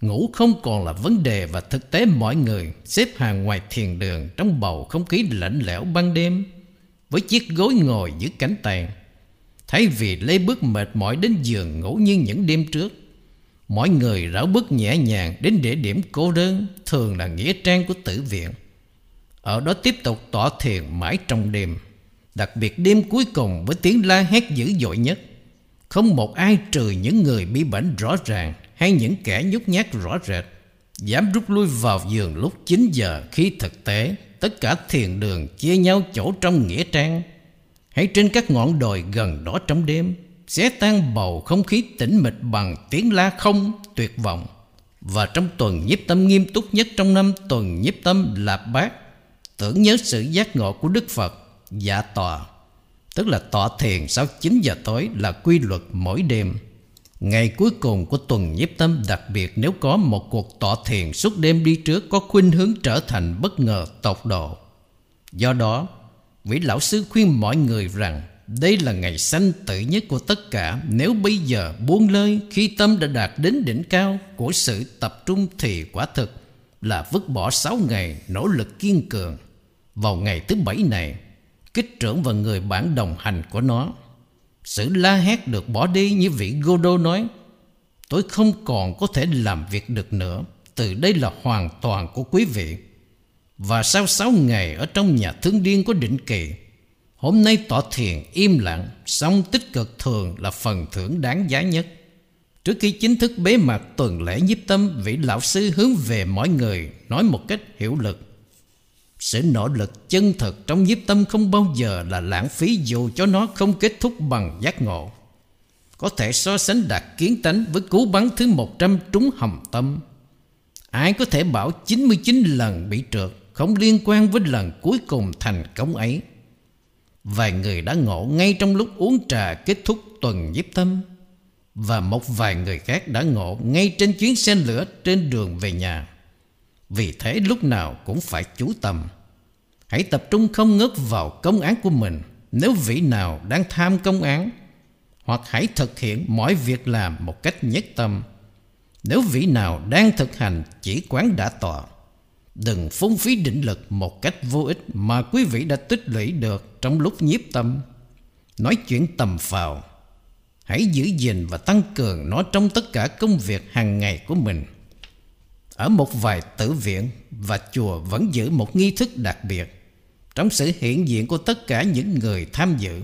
Ngủ không còn là vấn đề và thực tế mọi người xếp hàng ngoài thiền đường trong bầu không khí lạnh lẽo ban đêm với chiếc gối ngồi dưới cánh tàn Thay vì lấy bước mệt mỏi đến giường ngủ như những đêm trước, mọi người rảo bước nhẹ nhàng đến địa điểm cô đơn thường là nghĩa trang của tử viện. Ở đó tiếp tục tỏ thiền mãi trong đêm, đặc biệt đêm cuối cùng với tiếng la hét dữ dội nhất. Không một ai trừ những người bị bệnh rõ ràng hay những kẻ nhút nhát rõ rệt, dám rút lui vào giường lúc 9 giờ khi thực tế tất cả thiền đường chia nhau chỗ trong nghĩa trang. Hay trên các ngọn đồi gần đó trong đêm sẽ tan bầu không khí tĩnh mịch bằng tiếng la không tuyệt vọng. Và trong tuần nhiếp tâm nghiêm túc nhất trong năm, tuần nhiếp tâm lạp bát. Tưởng nhớ sự giác ngộ của Đức Phật dạ tòa, tức là tọa thiền sau 9 giờ tối là quy luật mỗi đêm. Ngày cuối cùng của tuần nhiếp tâm đặc biệt nếu có một cuộc tọa thiền suốt đêm đi trước có khuynh hướng trở thành bất ngờ tột độ. Do đó, vị lão sư khuyên mọi người rằng đây là ngày sanh tử nhất của tất cả nếu bây giờ buông lơi khi tâm đã đạt đến đỉnh cao của sự tập trung thì quả thực là vứt bỏ sáu ngày nỗ lực kiên cường. Vào ngày thứ bảy này, kích trưởng và người bạn đồng hành của nó sự la hét được bỏ đi như vị Godot nói, Tôi không còn có thể làm việc được nữa. Từ đây là hoàn toàn của quý vị. Và sau sáu ngày ở trong nhà thương điên có định kỳ, Hôm nay tỏ thiền im lặng Xong tích cực thường là phần thưởng đáng giá nhất. Trước khi chính thức bế mạc tuần lễ nhiếp tâm, Vị lão sư hướng về mọi người Nói một cách hiệu lực sự nỗ lực chân thực trong nhiếp tâm không bao giờ là lãng phí dù cho nó không kết thúc bằng giác ngộ. Có thể so sánh đạt kiến tánh với cú bắn thứ 100 trúng hầm tâm. Ai có thể bảo 99 lần bị trượt không liên quan với lần cuối cùng thành công ấy. Vài người đã ngộ ngay trong lúc uống trà kết thúc tuần nhiếp tâm. Và một vài người khác đã ngộ ngay trên chuyến xe lửa trên đường về nhà. Vì thế lúc nào cũng phải chú tâm Hãy tập trung không ngớt vào công án của mình. Nếu vị nào đang tham công án, Hoặc hãy thực hiện mọi việc làm một cách nhất tâm. Nếu vị nào đang thực hành chỉ quán đã tọa, Đừng phung phí định lực một cách vô ích Mà quý vị đã tích lũy được trong lúc nhiếp tâm. Nói chuyện tầm phào. Hãy giữ gìn và tăng cường nó trong tất cả công việc hàng ngày của mình. Ở một vài tử viện và chùa vẫn giữ một nghi thức đặc biệt trong sự hiện diện của tất cả những người tham dự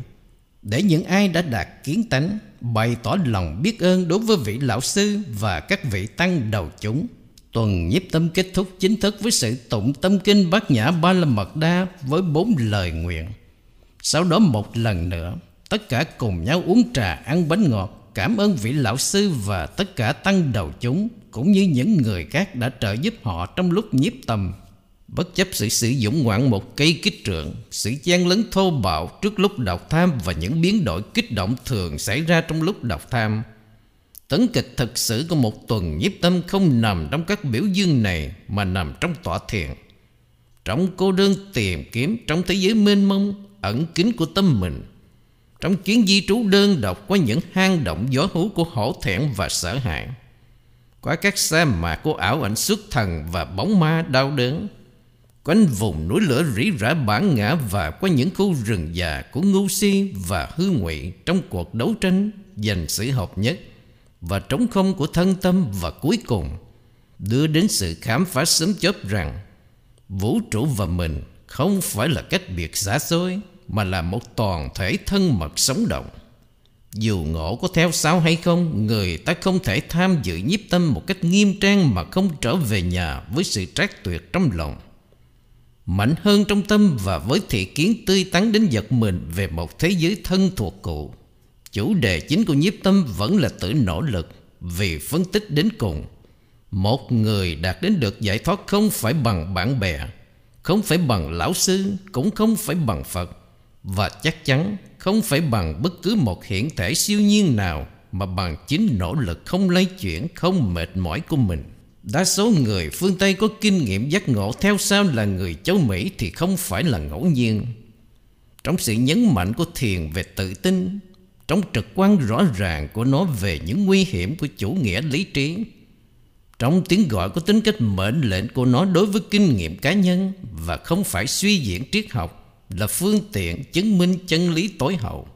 để những ai đã đạt kiến tánh bày tỏ lòng biết ơn đối với vị lão sư và các vị tăng đầu chúng. Tuần nhiếp tâm kết thúc chính thức với sự tụng tâm kinh bát nhã ba la mật đa với bốn lời nguyện. Sau đó một lần nữa, tất cả cùng nhau uống trà ăn bánh ngọt, cảm ơn vị lão sư và tất cả tăng đầu chúng cũng như những người khác đã trợ giúp họ trong lúc nhiếp tâm. Bất chấp sự sử dụng ngoạn một cây kích trượng, sự chen lấn thô bạo trước lúc đọc tham và những biến đổi kích động thường xảy ra trong lúc đọc tham. Tấn kịch thực sự của một tuần nhiếp tâm không nằm trong các biểu dương này mà nằm trong tọa thiền. Trong cô đơn tìm kiếm trong thế giới mênh mông, ẩn kín của tâm mình. Trong chuyến di trú đơn độc qua những hang động gió hú của hổ thẹn và sợ hãi qua các sa mạc của ảo ảnh xuất thần và bóng ma đau đớn quanh vùng núi lửa rỉ rả bản ngã và qua những khu rừng già của ngu si và hư ngụy trong cuộc đấu tranh giành sự hợp nhất và trống không của thân tâm và cuối cùng đưa đến sự khám phá sớm chớp rằng vũ trụ và mình không phải là cách biệt xa xôi mà là một toàn thể thân mật sống động. Dù ngộ có theo sao hay không, người ta không thể tham dự nhiếp tâm một cách nghiêm trang mà không trở về nhà với sự trác tuyệt trong lòng. Mạnh hơn trong tâm và với thị kiến tươi tắn đến giật mình về một thế giới thân thuộc cụ. Chủ đề chính của nhiếp tâm vẫn là tự nỗ lực vì phân tích đến cùng. Một người đạt đến được giải thoát không phải bằng bạn bè, không phải bằng lão sư, cũng không phải bằng Phật và chắc chắn không phải bằng bất cứ một hiện thể siêu nhiên nào Mà bằng chính nỗ lực không lay chuyển, không mệt mỏi của mình Đa số người phương Tây có kinh nghiệm giác ngộ theo sau là người châu Mỹ thì không phải là ngẫu nhiên Trong sự nhấn mạnh của thiền về tự tin, Trong trực quan rõ ràng của nó về những nguy hiểm của chủ nghĩa lý trí, Trong tiếng gọi có tính cách mệnh lệnh của nó đối với kinh nghiệm cá nhân Và không phải suy diễn triết học là phương tiện chứng minh chân lý tối hậu.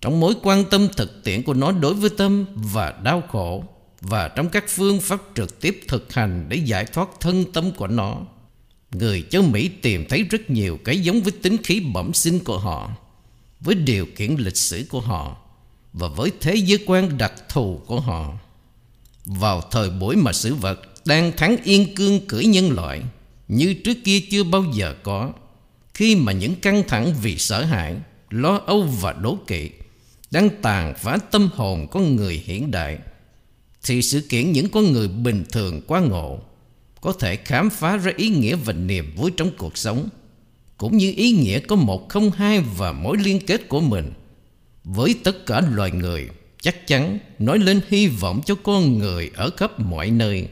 Trong mối quan tâm thực tiễn của nó đối với tâm và đau khổ và trong các phương pháp trực tiếp thực hành để giải thoát thân tâm của nó, người châu Mỹ tìm thấy rất nhiều cái giống với tính khí bẩm sinh của họ, với điều kiện lịch sử của họ và với thế giới quan đặc thù của họ. Vào thời buổi mà sự vật đang thắng yên cương cưỡi nhân loại như trước kia chưa bao giờ có, khi mà những căng thẳng vì sợ hãi, lo âu và đố kỵ đang tàn phá tâm hồn con người hiện đại, thì sự kiện những con người bình thường quá ngộ có thể khám phá ra ý nghĩa và niềm vui trong cuộc sống, cũng như ý nghĩa có một không hai và mối liên kết của mình. Với tất cả loài người chắc chắn nói lên hy vọng cho con người ở khắp mọi nơi.